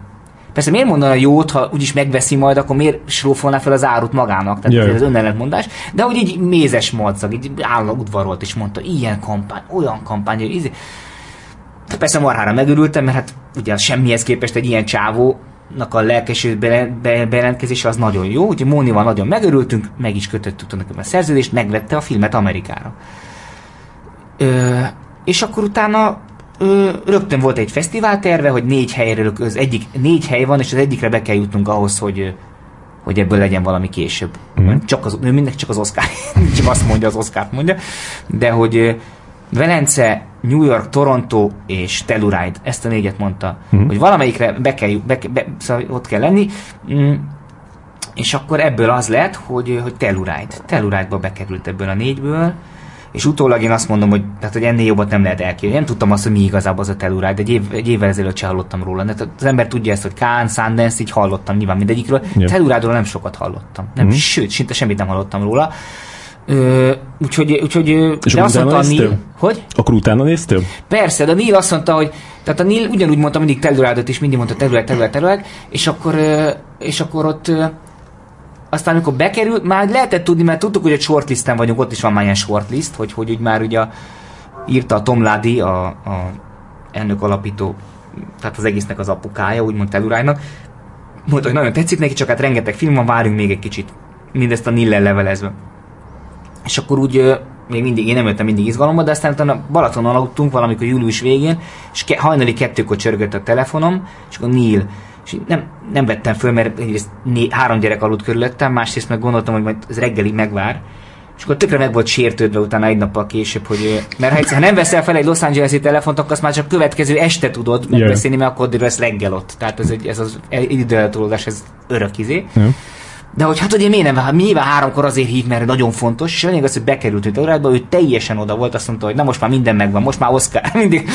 Persze miért mondana jót, ha úgyis megveszi majd, akkor miért srófolná fel az árut magának? Tehát Jaj. ez az önellentmondás. De hogy így mézes madzag, így áll udvarolt és mondta, ilyen kampány, olyan kampány, hogy ízé. Persze marhára megörültem, mert hát ugye semmihez képest egy ilyen csávónak a lelkesült be, be, bejelentkezése az nagyon jó, úgyhogy Mónival nagyon megörültünk, meg is kötöttük nekem a szerződést, megvette a filmet Amerikára. Ö, és akkor utána ö, rögtön volt egy fesztivál terve, hogy négy helyről, az egyik, négy hely van, és az egyikre be kell jutnunk ahhoz, hogy hogy ebből legyen valami később. Mm. Csak az, ő mindenki csak az Oscar, csak azt mondja, az Oscar mondja, de hogy Velence, New York, Toronto és Telluride, ezt a négyet mondta, mm. hogy valamelyikre be kell, be, be, szóval ott kell lenni, mm, és akkor ebből az lett, hogy, hogy Telluride. Telluride-ba bekerült ebből a négyből, és utólag én azt mondom, hogy, tehát, hogy ennél jobbat nem lehet elkérni. Nem tudtam azt, hogy mi igazából az a Telluride, egy, év, egy évvel ezelőtt sem hallottam róla. Tehát az ember tudja ezt, hogy Cannes, Sundance, így hallottam nyilván mindegyikről. Yeah. Telluride-ról nem sokat hallottam. Nem, mm. sőt, szinte semmit nem hallottam róla. Ö, úgyhogy, úgyhogy És de azt mondta a Neil, hogy? Akkor utána néztél? Persze, de a Neil azt mondta, hogy tehát a Neil ugyanúgy mondta mindig Telluride-ot is, mindig mondta Telluride, Telluride, Telluride, és akkor, és akkor ott aztán amikor bekerült, már lehetett tudni, mert tudtuk, hogy a shortlisten vagyunk, ott is van már ilyen shortlist, hogy, hogy úgy már ugye a- írta a Tom Lady, a, a elnök alapító, tehát az egésznek az apukája, úgymond Telluride-nak, mondta, hogy nagyon tetszik neki, csak hát rengeteg film van, várjunk még egy kicsit. Mindezt a Nillel levelezve. És akkor úgy még mindig, én nem jöttem mindig izgalomba, de aztán utána Balatonon aludtunk valamikor július végén, és ke- hajnali kettőkor csörgött a telefonom, és akkor Neil, és nem, nem vettem föl, mert egyrészt né- három gyerek aludt körülöttem, másrészt meg gondoltam, hogy majd ez reggelig megvár, és akkor tökre meg volt sértődve utána egy nappal később, hogy mert ha egyszer nem veszel fel egy Los Angeles-i telefont, akkor azt már csak következő este tudod megbeszélni, mert akkor lesz reggel ott. Tehát ez, egy, ez az időeltolódás, ez örök izé. De hogy hát ugye miért nem, hát nyilván háromkor azért hív, mert nagyon fontos, és lényeg az, hogy bekerült egy órádba, ő teljesen oda volt, azt mondta, hogy na most már minden megvan, most már Oscar, mindig.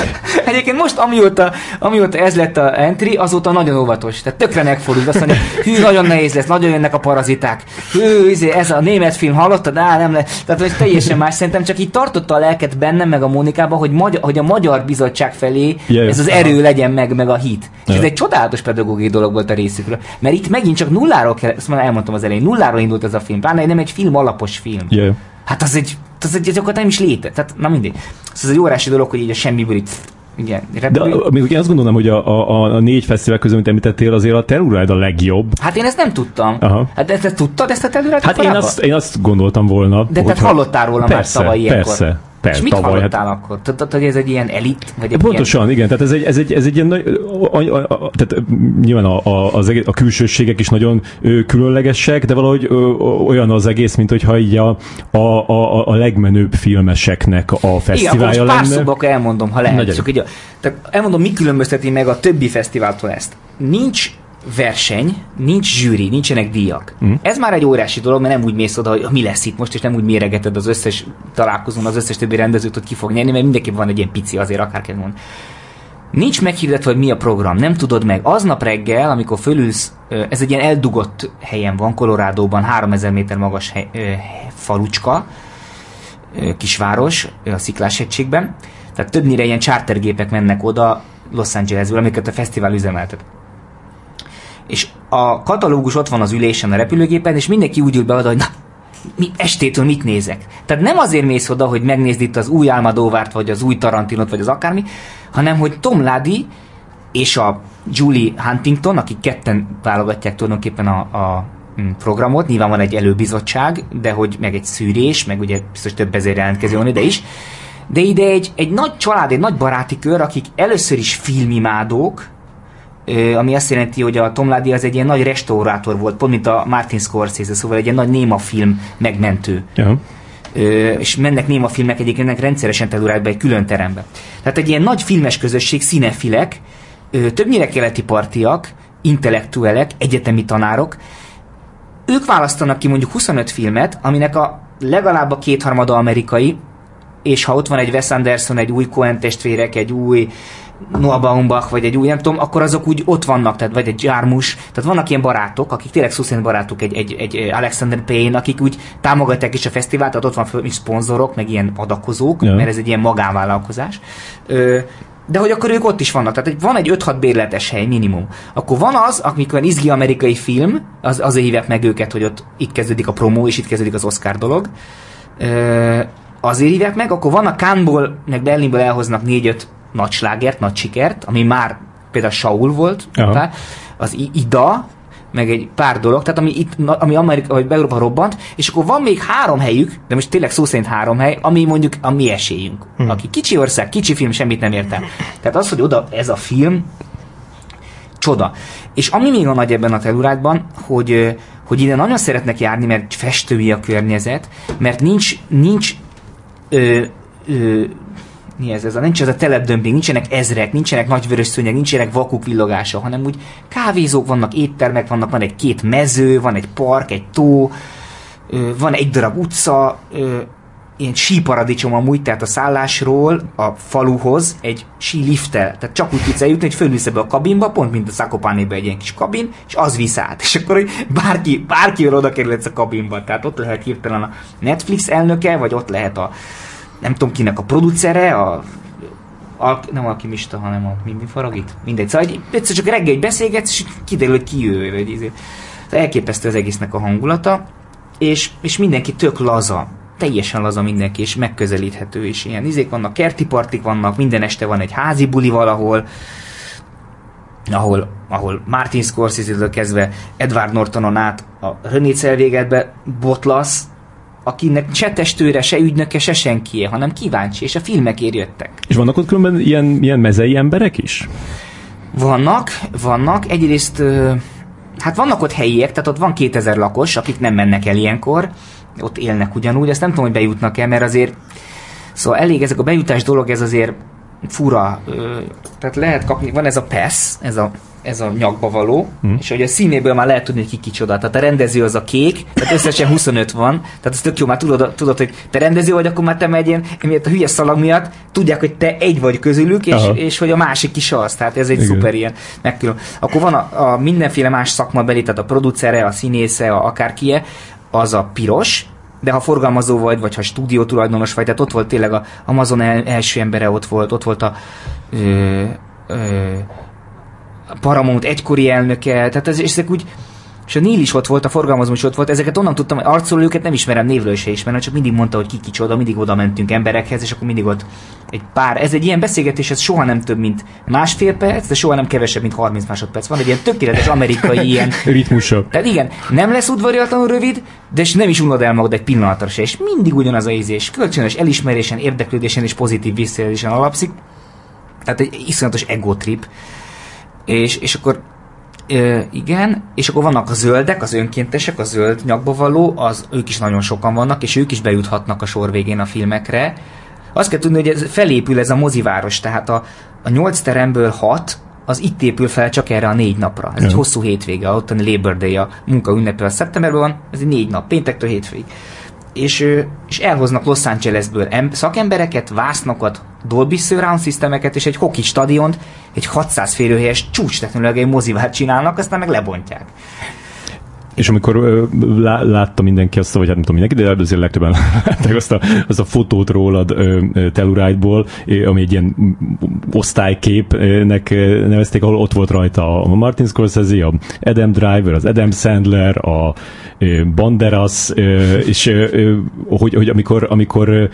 Egyébként most, amióta, amióta ez lett a entry, azóta nagyon óvatos. Tehát tökre megfordult. Azt mondja, hű, nagyon nehéz lesz, nagyon jönnek a paraziták. Hű, izé, ez a német film, hallottad? Á, nem le. Tehát, hogy teljesen más. Szerintem csak így tartotta a lelket bennem, meg a Mónikában, hogy, magyar, hogy a magyar bizottság felé ez az erő legyen meg, meg a hit. És ez egy csodálatos pedagógiai dolog volt a részükről. Mert itt megint csak nulláról kell, ezt már elmondtam az elején, nulláról indult ez a film. Pláne nem egy film alapos film. Ja. Hát az egy, az egy gyakorlatilag nem is léte. Tehát, na mindegy. Szóval ez egy órási dolog, hogy így a semmiből itt igen, De repül. a- még én azt gondolom, hogy a, a, a négy fesztivál közül, amit említettél, azért a Telluride a legjobb. Hát én ezt nem tudtam. Aha. Hát ezt, ezt tudtad, ezt a területet Hát én azt, én azt gondoltam volna. De tehát hogyha- hallottál róla persze, már tavaly ilyenkor. Persze, persze, És mit tavaly. hallottál akkor? Tudtad, hogy ez egy ilyen elit? Vagy egy Pontosan, igen, tehát ez egy, ez egy, ez egy ilyen nagy, a, a, a, tehát nyilván a, a, az a külsőségek is nagyon ö, különlegesek, de valahogy ö, olyan az egész, mint hogyha így a, a, a, a legmenőbb filmeseknek a Igen, fesztiválja pár lenne. szóba akkor elmondom, ha lehet. Csak így, a- tehát elmondom, mi különbözteti meg a többi fesztiváltól ezt. Nincs verseny, nincs zsűri, nincsenek díjak. Mm. Ez már egy óriási dolog, mert nem úgy mész oda, hogy mi lesz itt most, és nem úgy méregeted az összes találkozón, az összes többi rendezőt, hogy ki fog nyerni, mert mindenképp van egy ilyen pici azért, akárki mond. Nincs meghirdetve, hogy mi a program, nem tudod meg. Aznap reggel, amikor fölülsz, ez egy ilyen eldugott helyen van, Kolorádóban, 3000 méter magas hely, falucska, kisváros, a Sziklás-hegységben. Tehát többnyire ilyen chartergépek mennek oda Los Angelesből, amiket a fesztivál üzemeltet. És a katalógus ott van az ülésen a repülőgépen, és mindenki úgy ül be oda, hogy na, mi, estétől mit nézek. Tehát nem azért mész oda, hogy megnézd itt az új Almadóvárt, vagy az új Tarantinot, vagy az akármi, hanem hogy Tom Lady és a Julie Huntington, akik ketten válogatják tulajdonképpen a, a mm, programot, nyilván van egy előbizottság, de hogy meg egy szűrés, meg ugye biztos több ezer jelentkező van ide is, de ide egy, egy nagy család, egy nagy baráti kör, akik először is filmimádók, ami azt jelenti, hogy a Tom Lady az egy ilyen nagy restaurátor volt, pont mint a Martin Scorsese, szóval egy ilyen nagy néma film megmentő. Ja. Ö, és mennek néma filmek egyébként ennek rendszeresen Telluride-be egy külön terembe. Tehát egy ilyen nagy filmes közösség, színefilek, ö, többnyire keleti partiak, intellektuelek, egyetemi tanárok, ők választanak ki mondjuk 25 filmet, aminek a legalább a kétharmada amerikai, és ha ott van egy Wes Anderson, egy új Coen testvérek, egy új Noah Baumbach, vagy egy új, nem tudom, akkor azok úgy ott vannak, tehát vagy egy Jarmus, tehát vannak ilyen barátok, akik tényleg szó szerint barátok, egy, egy, egy Alexander Payne, akik úgy támogatják is a fesztivált, tehát ott van föl is szponzorok, meg ilyen adakozók, Ja. mert ez egy ilyen magánvállalkozás. Ö, de hogy akkor ők ott is vannak. Tehát van egy 5-6 bérletes hely minimum. Akkor van az, amikor izgi amerikai film, az, azért hívják meg őket, hogy ott itt kezdődik a promó, és itt kezdődik az Oscar dolog. Ö, azért hívják meg, akkor van a Cannes-ból, meg Berlinből elhoznak 4-5 nagy slágert, nagy sikert, ami már például Saul volt, Aha. az Ida, meg egy pár dolog, tehát ami itt, ami Amerika, vagy Európa robbant, és akkor van még három helyük, de most tényleg szó szerint három hely, ami mondjuk a mi esélyünk. Hmm. Aki kicsi ország, kicsi film, semmit nem értem. Tehát az, hogy oda ez a film, csoda. És ami még a nagy ebben a telurádban, hogy, hogy ide nagyon szeretnek járni, mert festői a környezet, mert nincs, nincs ö, ö, mi ez, ez a, nincs ez a telepdömping, nincsenek ezrek, nincsenek nagyvörös szőnyeg, nincsenek vakuk villogása, hanem úgy kávézók vannak, éttermek vannak, van egy két mező, van egy park, egy tó, van egy darab utca, ilyen síparadicsom amúgy, tehát a szállásról a faluhoz egy sí lifttel, tehát csak úgy tudsz eljutni, hogy fölülsz ebbe a kabinba, pont mint a Szakopánébe egy ilyen kis kabin, és az visz át. És akkor hogy bárki, bárki oda kerülhetsz a kabinba, tehát ott lehet hirtelen a Netflix elnöke, vagy ott lehet a nem tudom kinek a producere, a Al- nem alkimista, hanem a mi, mi faragit? Mindegy. Szóval egy, egyszer csak reggel egy beszélgetsz, és kiderül, hogy ki ő. Vagy. Szóval elképesztő az egésznek a hangulata, és, és mindenki tök laza. Teljesen laza mindenki, és megközelíthető, és ilyen izék vannak, kerti partik vannak, minden este van egy házi buli valahol, ahol, ahol Martin Scorsese-től kezdve Edward Nortonon át a René Zellwegerbe botlasz, akinek se testőre, se ügynöke, se senkie, hanem kíváncsi, és a filmekért jöttek. És vannak ott különben ilyen, ilyen mezei emberek is? Vannak, vannak. Egyrészt, hát vannak ott helyiek, tehát ott van 2000 lakos, akik nem mennek el ilyenkor, ott élnek ugyanúgy, ezt nem tudom, hogy bejutnak el, mert azért, szóval elég ezek a bejutás dolog, ez azért fura, tehát lehet kapni, van ez a PESZ, ez a, ez a nyakba való, hmm. és hogy a színéből már lehet tudni, hogy ki kicsoda. Tehát a rendező az a kék, tehát összesen 25 van, tehát ez tök jó, már tudod, tudod hogy te rendező vagy, akkor már te megy ilyen, emiatt a hülye szalag miatt tudják, hogy te egy vagy közülük, és, Aha. és hogy a másik is az, tehát ez egy Igen. szuper ilyen megkülön. Akkor van a, a mindenféle más szakmabeli, tehát a producere, a színésze, a akárkie, az a piros, de ha forgalmazó vagy, vagy ha stúdió tulajdonos vagy, tehát ott volt tényleg a Amazon el, első embere ott volt, ott volt a ö, ö, a Paramount egykori elnöke, tehát ez, és ezek úgy, és a Neil is ott volt, a forgalmazó is ott volt, ezeket onnan tudtam, hogy arcról őket nem ismerem, névről se ismerem, csak mindig mondta, hogy ki kicsoda, mindig oda mentünk emberekhez, és akkor mindig ott egy pár, ez egy ilyen beszélgetés, ez soha nem több, mint másfél perc, de soha nem kevesebb, mint 30 másodperc. Van egy ilyen tökéletes amerikai ilyen Ritmusa. tehát igen, nem lesz udvariatlanul rövid, de és nem is unod el magad egy pillanatra se, és mindig ugyanaz a ízés. Kölcsönös elismerésen, érdeklődésen és pozitív visszaélésen alapszik. Tehát egy iszonyatos ego trip. És, és akkor Ö, igen, és akkor vannak a zöldek, az önkéntesek, a zöld nyakba való, az, ők is nagyon sokan vannak, és ők is bejuthatnak a sor végén a filmekre. Azt kell tudni, hogy ez felépül ez a moziváros, tehát a, a nyolc teremből hat, az itt épül fel csak erre a négy napra. Ez egy Ja. hosszú hétvége, a Labor Day, a munka ünnepe a szeptemberben van, ez egy négy nap, péntektől hétvégig. És, és elhoznak Los Angelesből em- szakembereket, vásznokat, Dolby Surround Systemeket és egy hoki stadiont, egy 600 férőhelyes csúcs technológiai mozivát csinálnak, aztán meg lebontják. És amikor ö, lá, látta mindenki azt, vagy hát nem tudom mindenki, de azért legtöbben látták azt a, azt a fotót rólad Telluride-ból, ami egy ilyen osztályképnek nevezték, ahol ott volt rajta a Martin Scorsese, a Adam Driver, az Adam Sandler, a Banderas, és hogy, hogy amikor, amikor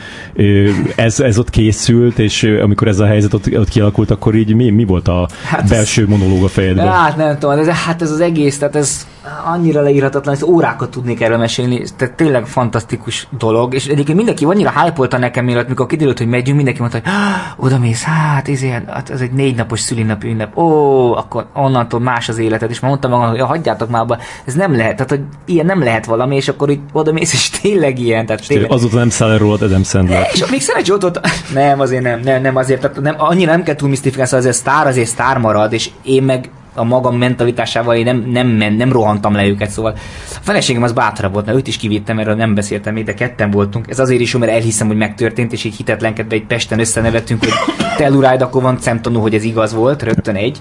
ez, ez ott készült, és amikor ez a helyzet ott, ott kialakult, akkor így mi, mi volt a Hát ez- belső monológ a fejedben? Hát nem tudom, ez, hát ez az egész, tehát ez annyira leírhatatlan, ez órákat tudnék erről mesélni, tehát tényleg fantasztikus dolog, és egyébként mindenki annyira hype nekem mielőtt, mikor kiderült, hogy megyünk, mindenki mondta, hogy "Ah, oda mész, hát ez, ilyen, hát ez egy négy napos szülinapi ünnep, ó, akkor onnantól más az életed, és már mondtam magam, hogy "Ja, hagyjátok már abba, ez nem lehet, tehát hogy ilyen nem lehet valami, és akkor így oda mész, és tényleg ilyen, tehát tényleg. Azóta nem száll el rólad Adam Sandler. És még szerencsé ott volt, nem, azért nem, nem, nem azért, tehát nem, annyira nem kell túl misztifikálni, szóval azért sztár azért sztár marad, és én meg a magam mentalitásával én nem, nem, nem, nem rohantam le őket, szóval a feleségem az bátrabb volt, mert őt is kivittem, erről nem beszéltem még, de ketten voltunk. Ez azért is jó, mert elhiszem, hogy megtörtént, és így hitetlenkedve egy Pesten összenevettünk, hogy Telluride, akkor van szemtanú, hogy ez igaz volt, rögtön egy,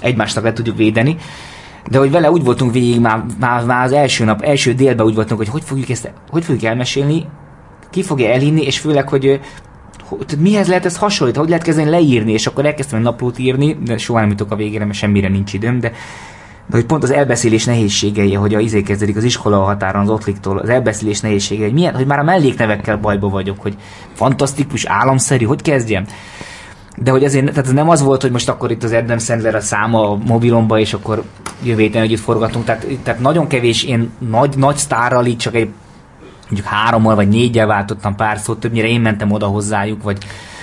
egymásnak le tudjuk védeni. De hogy vele úgy voltunk végig már, már, már az első nap, első délben úgy voltunk, hogy hogy fogjuk ezt, hogy fogjuk elmesélni, ki fogja elhinni, és főleg, hogy hogy mihez lehet ez hasonlítani, hogy lehet kezdeni leírni, és akkor elkezdtem egy naplót írni, de soha nem jutok a végére, mert semmire nincs időm, de de hogy pont az elbeszélés nehézségei, hogy a izé kezdődik az iskola határon, az ottliktól, az elbeszélés nehézségei, hogy milyen, hogy már a melléknevekkel bajba vagyok, hogy fantasztikus, államszerű, hogy kezdjem. De hogy azért, tehát ez nem az volt, hogy most akkor itt az Adam Sandler a száma a mobilomba, és akkor jövő héten együtt forgatunk. Tehát, tehát nagyon kevés én nagy, nagy sztárral így csak egy mondjuk hárommal vagy négyel váltottam pár szót, többnyire én mentem oda hozzájuk, vagy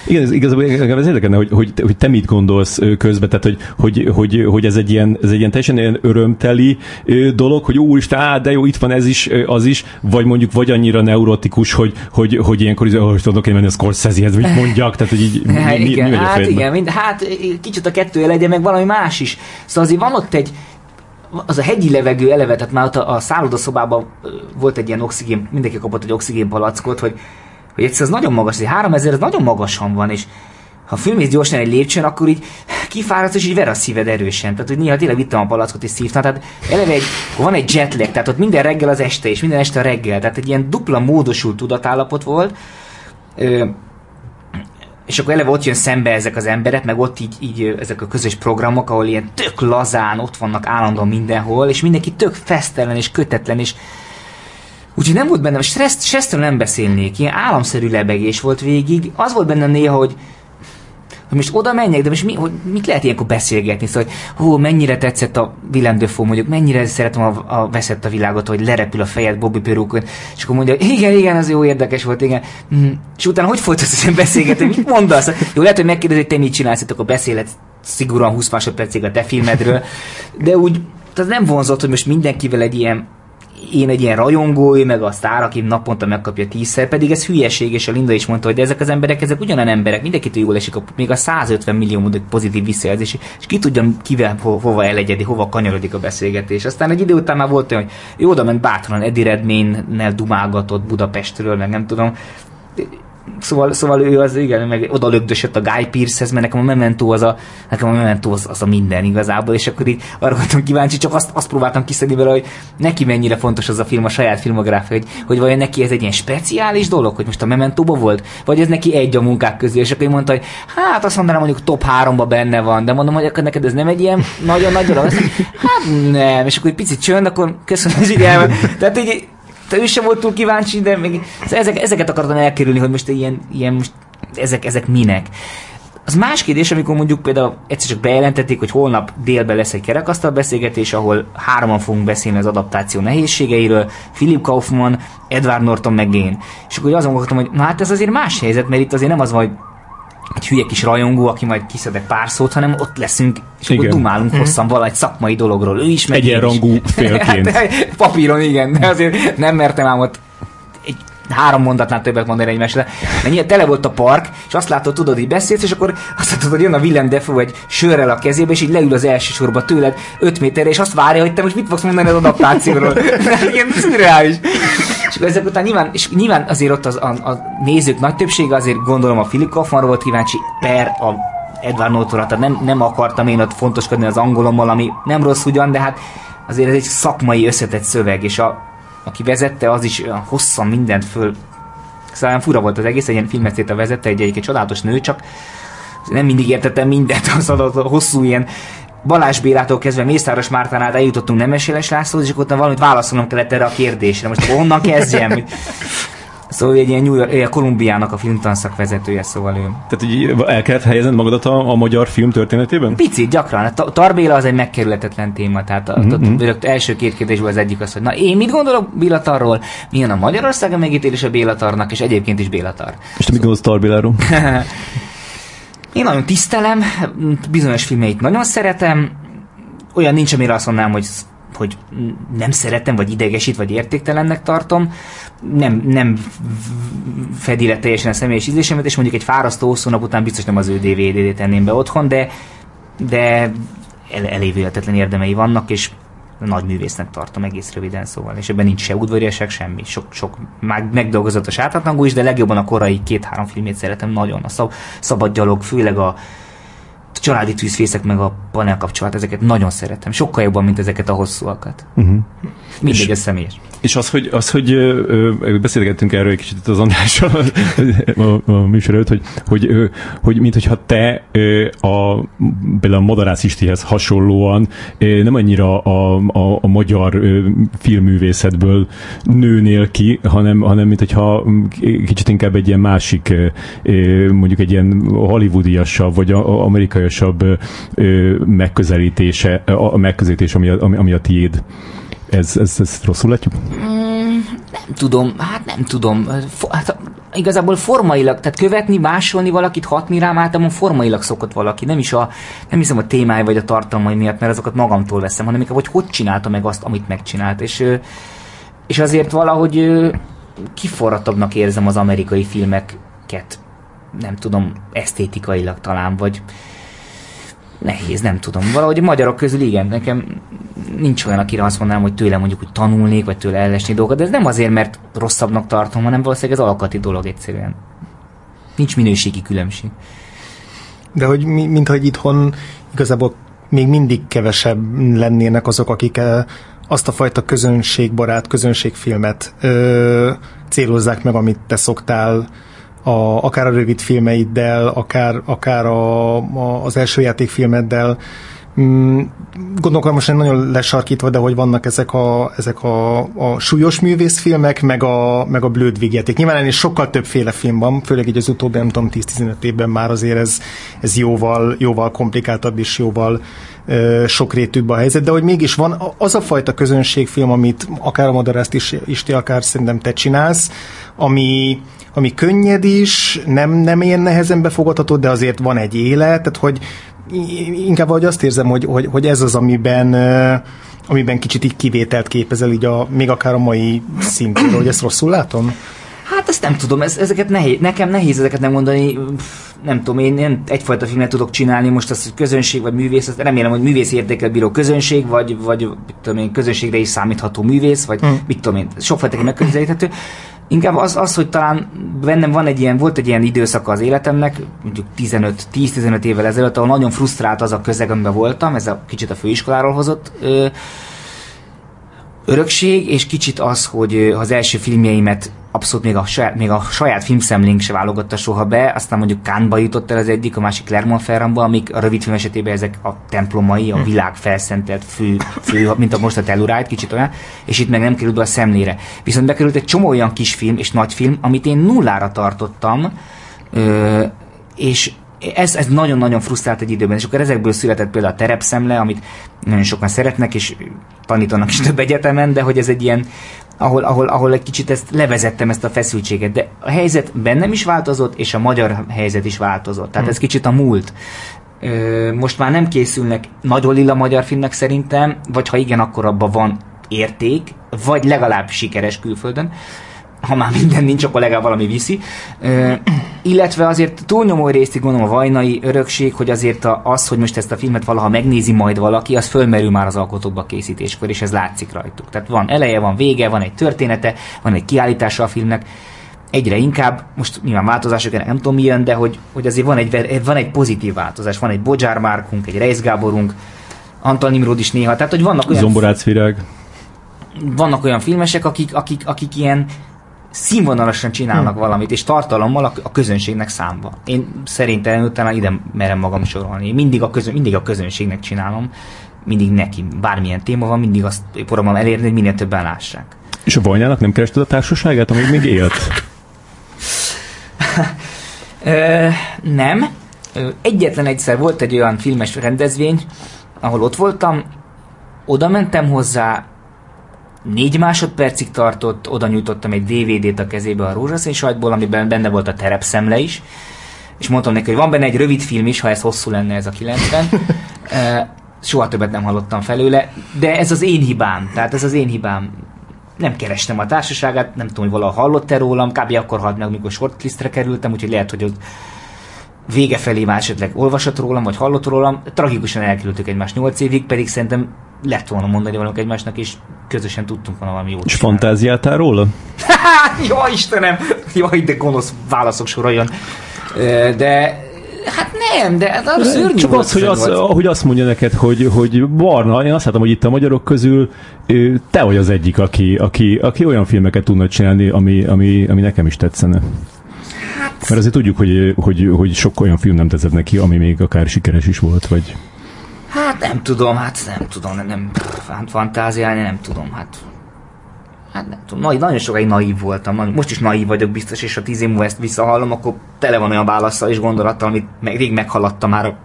igen, ez igazából ez érdekelne, hogy, hogy, hogy te mit gondolsz közben, tehát hogy, hogy, hogy, hogy ez, egy ilyen, ez egy ilyen teljesen ilyen örömteli dolog, hogy úristen, á, de jó, itt van ez is, az is, vagy mondjuk vagy annyira neurotikus, hogy, hogy, hogy ilyenkor, hogy tudok én menni a Scorsese-hez, mit mondjak, tehát hogy így hát, mi, igen, mi, mi hát igen, mind, hát kicsit a kettő legyen, meg valami más is. Szóval azért van ott egy, az a hegyi levegő eleve, tehát már ott a, a szállodaszobában volt egy ilyen oxigén, mindenki kapott egy oxigénpalackot, hogy hogy ez nagyon magas, hogy 3000 ez nagyon magasan van, és ha fölmész gyorsan egy lépcsőn, akkor így kifáradsz, és így ver a szíved erősen. Tehát, hogy néha tényleg vittem a palackot és szívtam. Tehát eleve egy, van egy jetlag, tehát ott minden reggel az este, és minden este a reggel. Tehát egy ilyen dupla módosult tudatállapot volt. Ö, és akkor eleve ott jön szembe ezek az emberek, meg ott így, így ezek a közös programok, ahol ilyen tök lazán ott vannak állandóan mindenhol, és mindenki tök fesztelen és kötetlen, és Úgyhogy nem volt bennem, stressz, stresszről nem beszélnék, ilyen államszerű lebegés volt végig. Az volt bennem néha, hogy hogy most oda menjek, de most mi, hogy mit lehet ilyenkor beszélgetni? Szóval, hogy hú, mennyire tetszett a Willem Dafoe, mondjuk, mennyire szeretem a, a veszett a világot, hogy lerepül a fejed Bobby Perukon, és akkor mondja, igen, igen, az jó érdekes volt, igen. Mm. És utána hogy folytatsz ezen beszélgetni? Mit mondasz? Jó, lehet, hogy megkérdezi, hogy te mit csinálsz, akkor beszélhetsz szigorúan 20 másodpercig a te filmedről, de úgy, tehát nem vonzott, hogy most mindenkivel egy ilyen én egy ilyen rajongó, ő meg a sztár, aki naponta megkapja tízszer, pedig ez hülyeség, és a Linda is mondta, hogy ezek az emberek, ezek ugyanen emberek, mindenkitől jól esik, a, még a 150 millió pozitív visszajelzés, és ki tudja, kivel ho, hova elegyedi, hova kanyarodik a beszélgetés. Aztán egy idő után már volt olyan, hogy ő oda ment bátran, Eddie Redmayne-nel dumálgatott Budapestről, meg nem tudom, Szóval, szóval ő az, igen, meg oda lögdösött a Guy Pearce-hez, mert nekem a Memento az a, nekem a Memento az, az a minden igazából, és akkor így arra voltam kíváncsi, csak azt, azt próbáltam kiszedni vele, hogy neki mennyire fontos az a film, a saját filmográfia, hogy, hogy vajon neki ez egy ilyen speciális dolog, hogy most a memento volt, vagy ez neki egy a munkák közül, és akkor én mondta, hogy hát azt mondanám, mondjuk top 3-ba benne van, de mondom, hogy akkor neked ez nem egy ilyen nagyon nagy dolog. Hát nem, és akkor egy picit csönd, akkor köszönöm az figyelmet. Tehát így te ő sem volt túl kíváncsi, de még ezek, ezeket akartam elkerülni, hogy most ilyen, ilyen most ezek, ezek minek. Az más kérdés, amikor mondjuk például egyszer csak bejelentették, hogy holnap délben lesz egy kerekasztal beszélgetés, ahol hárman fogunk beszélni az adaptáció nehézségeiről, Philip Kaufman, Edward Norton meg én. És akkor azon gondoltam, hogy na hát ez azért más helyzet, mert itt azért nem az van, hogy egy hülye kis rajongó, aki majd kiszed egy pár szót, hanem ott leszünk, és igen. akkor dumálunk mm. hosszan valahogy szakmai dologról. Ő is meg Egyenrangú félként. hát, papíron igen, de azért nem mertem ám ott három mondatnál többet mondani egymásra. Mert tele volt a park, és azt látod, tudod, így beszélsz, és akkor azt látod, hogy jön a Willem Defoe egy sörrel a kezébe, és így leül az első sorba tőled 5 méterre, és azt várja, hogy te most mit fogsz mondani az adaptációról. Ilyen szürreális. És ezek után nyilván, és nyilván azért ott az, a, a nézők nagy többsége azért gondolom a Philip Kaufmanról volt kíváncsi, per a Edward Nortonra, tehát nem, nem akartam én ott fontoskodni az angolommal, ami nem rossz ugyan, de hát azért ez egy szakmai összetett szöveg, és a, aki vezette, az is olyan hosszan mindent föl. Szóval fura volt az egész, egy ilyen filmet a vezette, egy egyik csodálatos nő, csak nem mindig értettem mindent, az a hosszú ilyen Balázs Bélától kezdve Mészáros Mártán át eljutottunk Nemeséles Lászlóhoz, és akkor valamit válaszolnom kellett erre a kérdésre. Most honnan kezdjem? Szóval egy ilyen New York, a Kolumbiának a filmtanszak vezetője, szóval ő. Tehát így el kellett helyezned magadat a, a magyar film történetében? Picit, gyakran. A Tarbéla az egy megkerületetlen téma, tehát mm-hmm. első két kérdésből az egyik az, hogy na én mit gondolok Bélatarról, milyen a Magyarországon megítélés a Bélatarnak, és egyébként is Bélatar. És te mit gondolsz Tarbéláról? Én nagyon tisztelem, bizonyos filmeit nagyon szeretem, olyan nincs, amire azt mondanám, hogy hogy nem szeretem, vagy idegesít, vagy értéktelennek tartom, nem, nem fedi le teljesen a személyes ízlésemet, és mondjuk egy fárasztó hosszú nap után biztos nem az ő DVD-t tenném be otthon, de, de el, érdemei vannak, és nagy művésznek tartom egész röviden szóval, és ebben nincs se udvariaság, semmi, sok, sok már megdolgozott a is, de legjobban a korai két-három filmét szeretem nagyon, a szab, szabad gyalog, főleg a családi tűzfészek meg a panelkapcsolat, ezeket nagyon szeretem. Sokkal jobban, mint ezeket a hosszúakat. Uh-huh. Mindegy, ez személyes. És az, hogy, az, hogy ö, ö, beszélgettünk erről egy kicsit az Andrással a, a, a műsor előtt, hogy, hogy, ö, hogy mint hogyha te ö, a, például a Madarász Istihez hasonlóan ö, nem annyira a, a, a magyar ö, filmművészetből nőnél ki, hanem, hanem mint hogyha kicsit inkább egy ilyen másik, ö, mondjuk egy ilyen hollywoodiasabb, vagy a, a ö, megközelítése, a megközelítés, ami a, ami, ami a tiéd. Ez, ez, ez rosszul látjuk? Mm, nem tudom, hát nem tudom. Hát, igazából formailag, tehát követni, másolni valakit, hatni rám, általában formailag szokott valaki. Nem is a, nem hiszem a témája vagy a tartalmai miatt, mert azokat magamtól veszem, hanem inkább, hogy hogy csinálta meg azt, amit megcsinált. És, és azért valahogy kiforratabbnak érzem az amerikai filmeket, nem tudom, esztétikailag talán, vagy nehéz, nem tudom. Valahogy a magyarok közül igen, nekem nincs olyan, akire azt mondanám, hogy tőle mondjuk, hogy tanulnék, vagy tőle ellesni dolgokat, de ez nem azért, mert rosszabbnak tartom, hanem valószínűleg ez alkati dolog egyszerűen. Nincs minőségi különbség. De hogy mi, mint hogy itthon igazából még mindig kevesebb lennének azok, akik eh, azt a fajta közönségbarát, közönségfilmet ö, célozzák meg, amit te szoktál a, akár a rövid filmeiddel, akár, akár a, a, az első játékfilmeddel, Mm, gondolom most nagyon lesarkítva, de hogy vannak ezek a, ezek a, a súlyos művészfilmek, meg a, meg a blöd végjáték. Nyilván ennél sokkal többféle film van, főleg így az utóbbi, nem tudom, 10-15 évben már azért ez, ez jóval, jóval komplikáltabb és jóval ö, sokrétűbb a helyzet, de hogy mégis van az a fajta közönségfilm, amit akár a Madarászt is, is akár szerintem te csinálsz, ami, ami könnyed is, nem, nem ilyen nehezen befogadható, de azért van egy élet, tehát hogy inkább vagy azt érzem, hogy, hogy, hogy ez az, amiben amiben kicsit így kivételt képezel, így a, még akár a mai szintén, hogy ezt rosszul látom? Hát ezt nem tudom, ez, ezeket nehéz, nekem nehéz ezeket nem mondani, nem tudom, én, én egyfajta filmet tudok csinálni, most az, hogy közönség vagy művész, azt remélem, hogy művész értéket bíró közönség, vagy, vagy mit tudom én, közönségre is számítható művész, vagy hmm. mit tudom én, sokfajta megközelíthető. Inkább az, az, hogy talán bennem van egy ilyen, volt egy ilyen időszaka az életemnek, mondjuk 15, 10-15 évvel ezelőtt, ahol nagyon frusztrált az a közeg, amiben voltam, ez a kicsit a főiskoláról hozott ö, örökség, és kicsit az, hogy az első filmjeimet abszolút még a saját, még a saját filmszemlénk se válogatta soha be, aztán mondjuk Kánba jutott el az egyik, a másik Clermont Ferrandba, amik a rövid film esetében ezek a templomai, a hm. világ felszentelt fő, fő mint a most a Telluride, kicsit olyan, és itt meg nem került be a szemlére. Viszont bekerült egy csomó olyan kisfilm és nagyfilm, amit én nullára tartottam, ö, és ez, ez nagyon-nagyon frusztrált egy időben, és akkor ezekből született például a terepszemle, amit nagyon sokan szeretnek, és tanítanak is több egyetemen, de hogy ez egy ilyen, ahol, ahol, ahol egy kicsit ezt levezettem ezt a feszültséget, de a helyzet bennem is változott, és a magyar helyzet is változott. Tehát ez kicsit a múlt. Most már nem készülnek nagyon lila magyar filmnek szerintem, vagy ha igen, akkor abban van érték, vagy legalább sikeres külföldön ha már minden nincs, akkor legalább valami viszi. Uh, illetve azért túlnyomó részig gondolom a vajnai örökség, hogy azért a, az, hogy most ezt a filmet valaha megnézi majd valaki, az fölmerül már az alkotókba készítéskor, és ez látszik rajtuk. Tehát van eleje, van vége, van egy története, van egy kiállítása a filmnek, egyre inkább, most nyilván változások, nem tudom milyen, de hogy, hogy azért van egy, van egy pozitív változás, van egy Bodzsár Márkunk, egy Reis Gáborunk, Antal Nimrod is néha, tehát hogy vannak olyan... Zomborác Virág. Vannak olyan filmesek, akik, akik, akik ilyen színvonalasan csinálnak hmm. valamit, és tartalommal a, a közönségnek számba. Én szerintem utána ide merem magam sorolni. Mindig a, közön, mindig a közönségnek csinálom, mindig neki. Bármilyen téma van, mindig azt próbálom elérni, hogy minél többen lássák. És a Vajnának nem kerested a társaságát, amíg még élt? Ö, nem. Egyetlen egyszer volt egy olyan filmes rendezvény, ahol ott voltam, oda mentem hozzá, négy másodpercig tartott, oda nyújtottam egy DVD-t a kezébe a rózsaszín sajtból, amiben benne volt a terepszemle is, és mondtam neki, hogy van benne egy rövid film is, ha ez hosszú lenne ez a 90. Soha többet nem hallottam felőle, de ez az én hibám, tehát ez az én hibám. Nem kerestem a társaságát, nem tudom, hogy valahol hallott-e rólam, kb. akkor halt meg, amikor shortlistre kerültem, úgyhogy lehet, hogy ott vége felé már esetleg olvasott rólam, vagy hallott rólam. Tragikusan elkerültük egymást 8 évig, pedig szerintem lett volna mondani valamit egymásnak, és közösen tudtunk volna valami jót És fantáziáltál róla? jó Istenem! Jaj, de gonosz válaszok soroljon. De Hát nem, de hát arra szörnyű Csak az, hogy, az, ahogy azt mondja neked, hogy, hogy Barna, én azt látom, hogy itt a magyarok közül te vagy az egyik, aki, aki, aki olyan filmeket tudna csinálni, ami, ami, ami nekem is tetszene. Mert azért tudjuk, hogy, hogy, hogy sok olyan film nem tetszett neki, ami még akár sikeres is volt, vagy... Hát nem tudom, hát nem tudom, nem, nem hát fantáziálni, nem tudom, hát Hát nem tudom, nagy, nagyon sokáig naív voltam, most is naív vagyok biztos, és ha tíz év múlva ezt visszahallom, akkor tele van olyan válaszsal és gondolattal, amit meg, rég meghaladta már a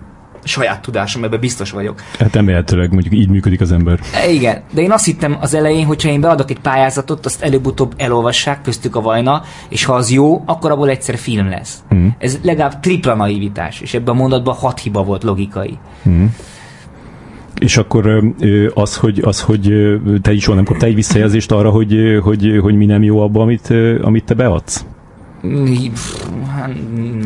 saját tudásom, ebben biztos vagyok. Hát remélhetőleg mondjuk így működik az ember. E, igen, de én azt hittem az elején, hogyha én beadok egy pályázatot, azt előbb-utóbb elolvassák, köztük a vajna, és ha az jó, akkor abból egyszer film lesz. Mm. Ez legalább tripla naivitás, és ebben a mondatban hat hiba volt logikai. És akkor az, hogy, az, hogy te is soha nem kaptál egy visszajelzést arra, hogy, hogy, hogy mi nem jó abban, amit, amit te beadsz? Hát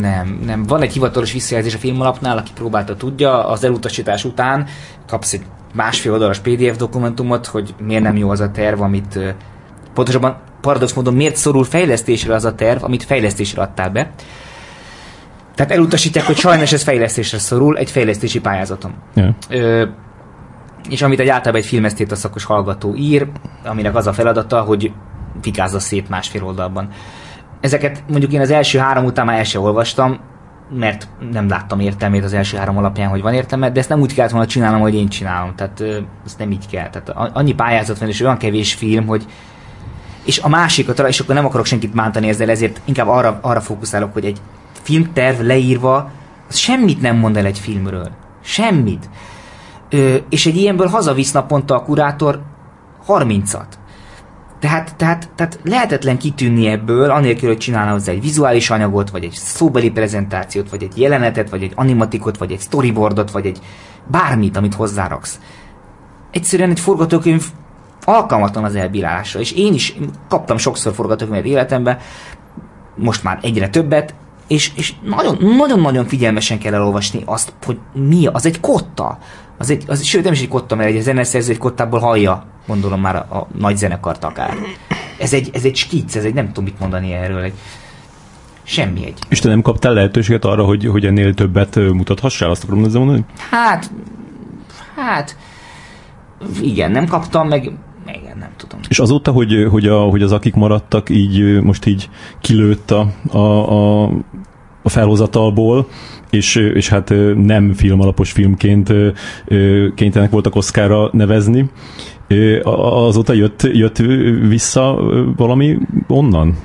Nem, nem. Van egy hivatalos visszajelzés a filmalapnál, aki próbálta tudja, az elutasítás után kapsz egy másfél oldalas PDF dokumentumot, hogy miért nem jó az a terv, amit pontosabban paradox módon miért szorul fejlesztésre az a terv, amit fejlesztésre adtál be. Tehát elutasítják, hogy sajnos ez fejlesztésre szorul egy fejlesztési pályázaton. Ja. Ö, és amit egy általában egy filmesztét szakos hallgató ír, aminek az a feladata, hogy fikázza szét másfél oldalban. Ezeket mondjuk én az első három után már el sem olvastam, mert nem láttam értelmét az első három alapján, hogy van értelme, de ezt nem úgy kellett volna csinálnom, hogy én csinálom. Tehát ö, ezt nem így kell. Tehát annyi pályázat van, és olyan kevés film, hogy és a másikat, és akkor nem akarok senkit bántani ezzel, ezért inkább arra, arra fókuszálok, hogy egy filmterv leírva, az semmit nem mond el egy filmről. Semmit. Ö, és egy ilyenből hazavisz naponta a kurátor 30-at. Tehát, tehát, tehát lehetetlen kitűnni ebből, anélkül, hogy csinálna hozzá egy vizuális anyagot, vagy egy szóbeli prezentációt, vagy egy jelenetet, vagy egy animatikot, vagy egy storyboardot, vagy egy bármit, amit hozzáraksz. Egyszerűen egy forgatókönyv alkalmatlan az elbírálásra, és én is kaptam sokszor forgatókönyvet életemben, most már egyre többet, és, és nagyon, nagyon-nagyon figyelmesen kell elolvasni azt, hogy mi az egy kotta. Az egy, az, sőt, nem is egy kotta, mert egy zeneszerző egy kottából hallja, gondolom már a, a nagy zenekart akár. Ez egy, ez egy skic, ez egy nem tudom mit mondani erről. Egy, semmi egy. És te nem kaptál lehetőséget arra, hogy, hogy ennél többet mutathassál? Azt akarom ezzel mondani? Hát, hát, igen, nem kaptam, meg, igen, nem tudom. És azóta, hogy, hogy, a, hogy az akik maradtak, így most így kilőtt a, a, a, a felhozatalból, és, és hát nem filmalapos filmként kénytelenek voltak Oszkára nevezni. Azóta jött, jött vissza valami onnan?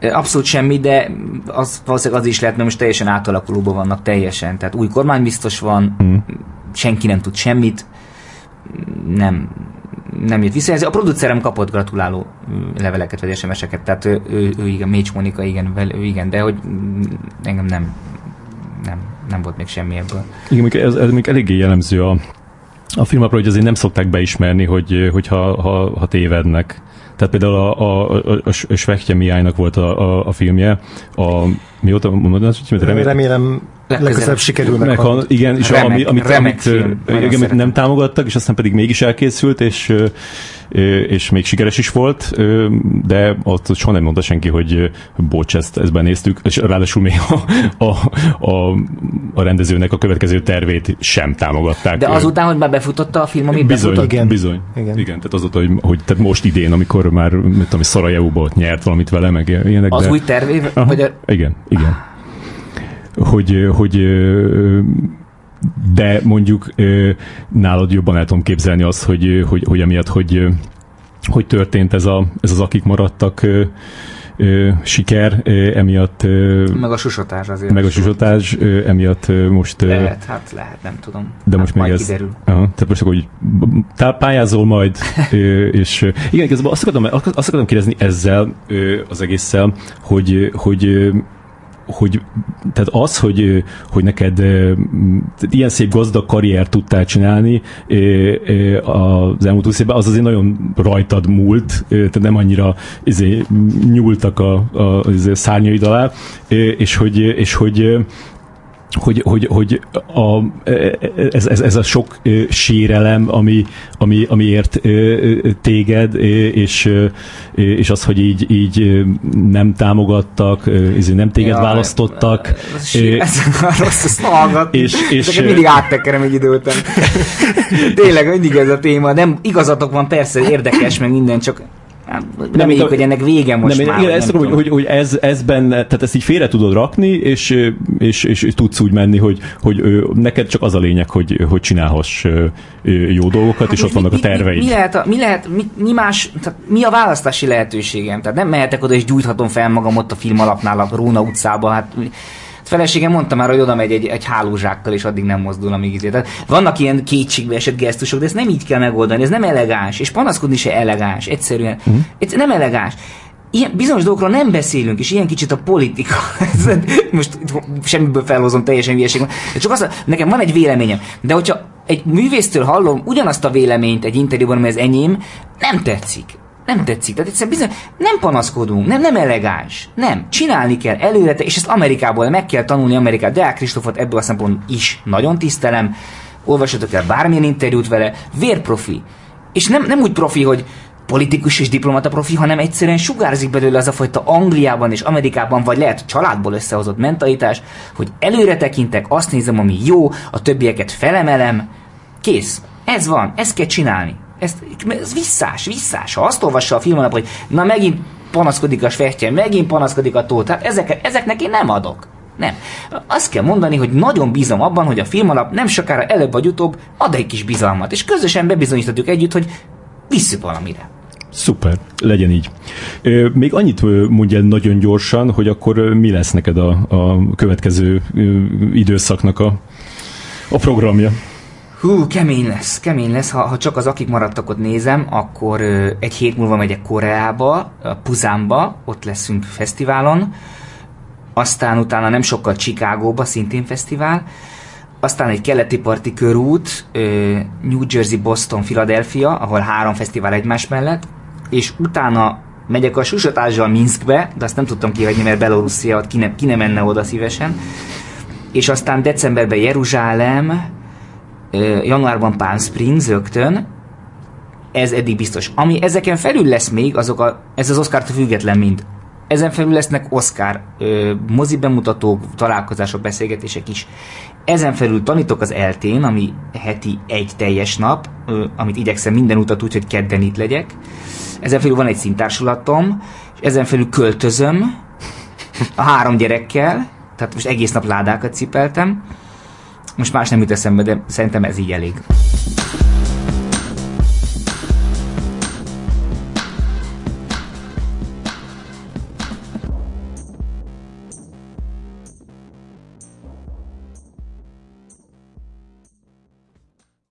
Abszolút semmi, de az valószínűleg az is lehet, mert most teljesen átalakulóban vannak teljesen. Tehát új kormány biztos van, Mm. senki nem tud semmit, nem, nem jött vissza. A producerem kapott gratuláló leveleket vagy SMS-eket, tehát ő, ő, ő igen, Mécs Monika, igen, vel- ő igen, de hogy engem nem, nem, nem volt még semmi ebből. Igen, ez, ez még eléggé jellemző a, a filmapra, hogy azért nem szokták beismerni, hogy, hogy ha, ha, ha tévednek. Tehát például a, a, a, a Svechje Miájnak volt a, a, a filmje, a, mi volt a mondanás, hogy remélem, Remélem legközelebb sikerül meg, ha, meg. igen, és Remek- ami, amit, remek amit, film. igen, amit nem támogattak, és aztán pedig mégis elkészült, és, és még sikeres is volt, de ott soha nem mondta senki, hogy bocs, ezt, ezt benéztük, és ráadásul még a, a, a, a rendezőnek a következő tervét sem támogatták. De azután, hogy már befutotta a film, amit Bizony, befutott, Igen. bizony. Igen. Igen, tehát azóta, hogy, hogy tehát most idén, amikor már, mit tudom, Szarajevóban ott nyert valamit vele, meg ilyenek, az de... új tervé, Aha. vagy a, Igen, igen. Hogy, hogy de mondjuk nálad jobban el tudom képzelni azt, hogy, hogy, hogy emiatt, hogy, hogy történt ez, a, ez az akik maradtak ö, siker, ö, emiatt ö, meg a susotás azért. meg a susotás, ö, emiatt ö, most ö, Lehet, hát lehet, nem tudom. de hát most még majd ez... kiderül. Aha, tehát most akkor, hogy tá- pályázol majd, ö, és ö, igen, igazából azt akartam, azt akartam kérdezni ezzel ö, az egésszel, hogy, hogy hogy tehát az, hogy, hogy neked ilyen szép gazdag karriert tudtál csinálni az elmúlt 20 évben, az azért nagyon rajtad múlt, tehát nem annyira izé, nyúltak a, a, a szárnyaid alá, és hogy, és hogy hogy, hogy, hogy a, ez, ez, ez a sok sérelem, ami, ami, amiért téged, és, és az, hogy így, így nem támogattak, nem téged ja, választottak. Ez, ez rossz, ezt hallgatni. És, és, Ezeket mindig áttekerem egy idő után. Tényleg, mindig ez a téma. Nem, igazatok van, persze, érdekes, meg minden, csak nem nem hogy ennek vége most nem, már. Igen, ezt tudom, hogy, hogy, hogy ez, ez benne, tehát ezt így félre tudod rakni, és, és, és, és tudsz úgy menni, hogy, hogy neked csak az a lényeg, hogy, hogy csinálhass jó dolgokat, hát és ott mi, vannak mi, a terveid. Mi, mi lehet, a, mi, lehet mi, mi, más, tehát mi a választási lehetőségem? Tehát nem mehetek oda, és gyújthatom fel magam ott a film alapnál a Róna utcában, hát feleségem mondta már, hogy oda megy egy, egy hálózsákkal, és addig nem mozdul, amíg izé. Tehát vannak ilyen kétségbe esett gesztusok, de ezt nem így kell megoldani, ez nem elegáns, és panaszkodni se elegáns, egyszerűen. Uh-huh. nem elegáns ilyen bizonyos dolgokról nem beszélünk, és ilyen kicsit a politika. Most semmiből felhozom teljesen hülyeség. Csak azt, nekem van egy véleményem, de hogyha egy művésztől hallom ugyanazt a véleményt egy interjúban, ami az enyém, nem tetszik. Nem tetszik. Tehát egyszerűen bizony nem panaszkodunk, nem, nem elegáns. Nem. Csinálni kell előre, és ezt Amerikából meg kell tanulni Amerikát. Deák Kristófot ebből a szempontból is nagyon tisztelem. Olvassatok el bármilyen interjút vele. Vérprofi. És nem, nem úgy profi, hogy politikus és diplomata profi, hanem egyszerűen sugárzik belőle az a fajta Angliában és Amerikában, vagy lehet családból összehozott mentalitás, hogy előre tekintek, azt nézem, ami jó, a többieket felemelem, kész. Ez van, ezt kell csinálni. Ez, ez visszás, visszás. Ha azt olvassa a film alap, hogy na megint panaszkodik a svehtyel, megint panaszkodik a tó, tehát ezek, ezeknek én nem adok. Nem. Azt kell mondani, hogy nagyon bízom abban, hogy a film alap nem sokára előbb vagy utóbb ad egy kis bizalmat, és közösen bebizonyítottuk együtt, hogy visszük valamire. Szuper, legyen így. Még annyit mondja nagyon gyorsan, hogy akkor mi lesz neked a, a következő időszaknak a, a programja? Hú, kemény lesz, kemény lesz. Ha, ha csak az akik maradtak ott nézem, akkor ö, egy hét múlva megyek Koreába, Puzánba, ott leszünk fesztiválon. Aztán utána nem sokkal Chicagóba, szintén fesztivál. Aztán egy keleti parti körút, ö, New Jersey, Boston, Philadelphia, ahol három fesztivál egymás mellett. És utána megyek a Susatázzal Minskbe, de azt nem tudtam kihagyni, mert Belorusszia, ott ki ne, ki ne menne oda szívesen. És aztán decemberben Jeruzsálem, januárban Palm Springs rögtön, ez eddig biztos. Ami ezeken felül lesz még, azok a, ez az Oscar-tól független mind. Ezen felül lesznek Oscar ö, mozi bemutatók, találkozások, beszélgetések is. Ezen felül tanítok az eltén, ami heti egy teljes nap, ö, amit igyekszem minden utat úgy, hogy kedden itt legyek. Ezen felül van egy szintársulatom, és ezen felül költözöm a három gyerekkel, tehát most egész nap ládákat cipeltem most más nem jut eszembe, de szerintem ez így elég.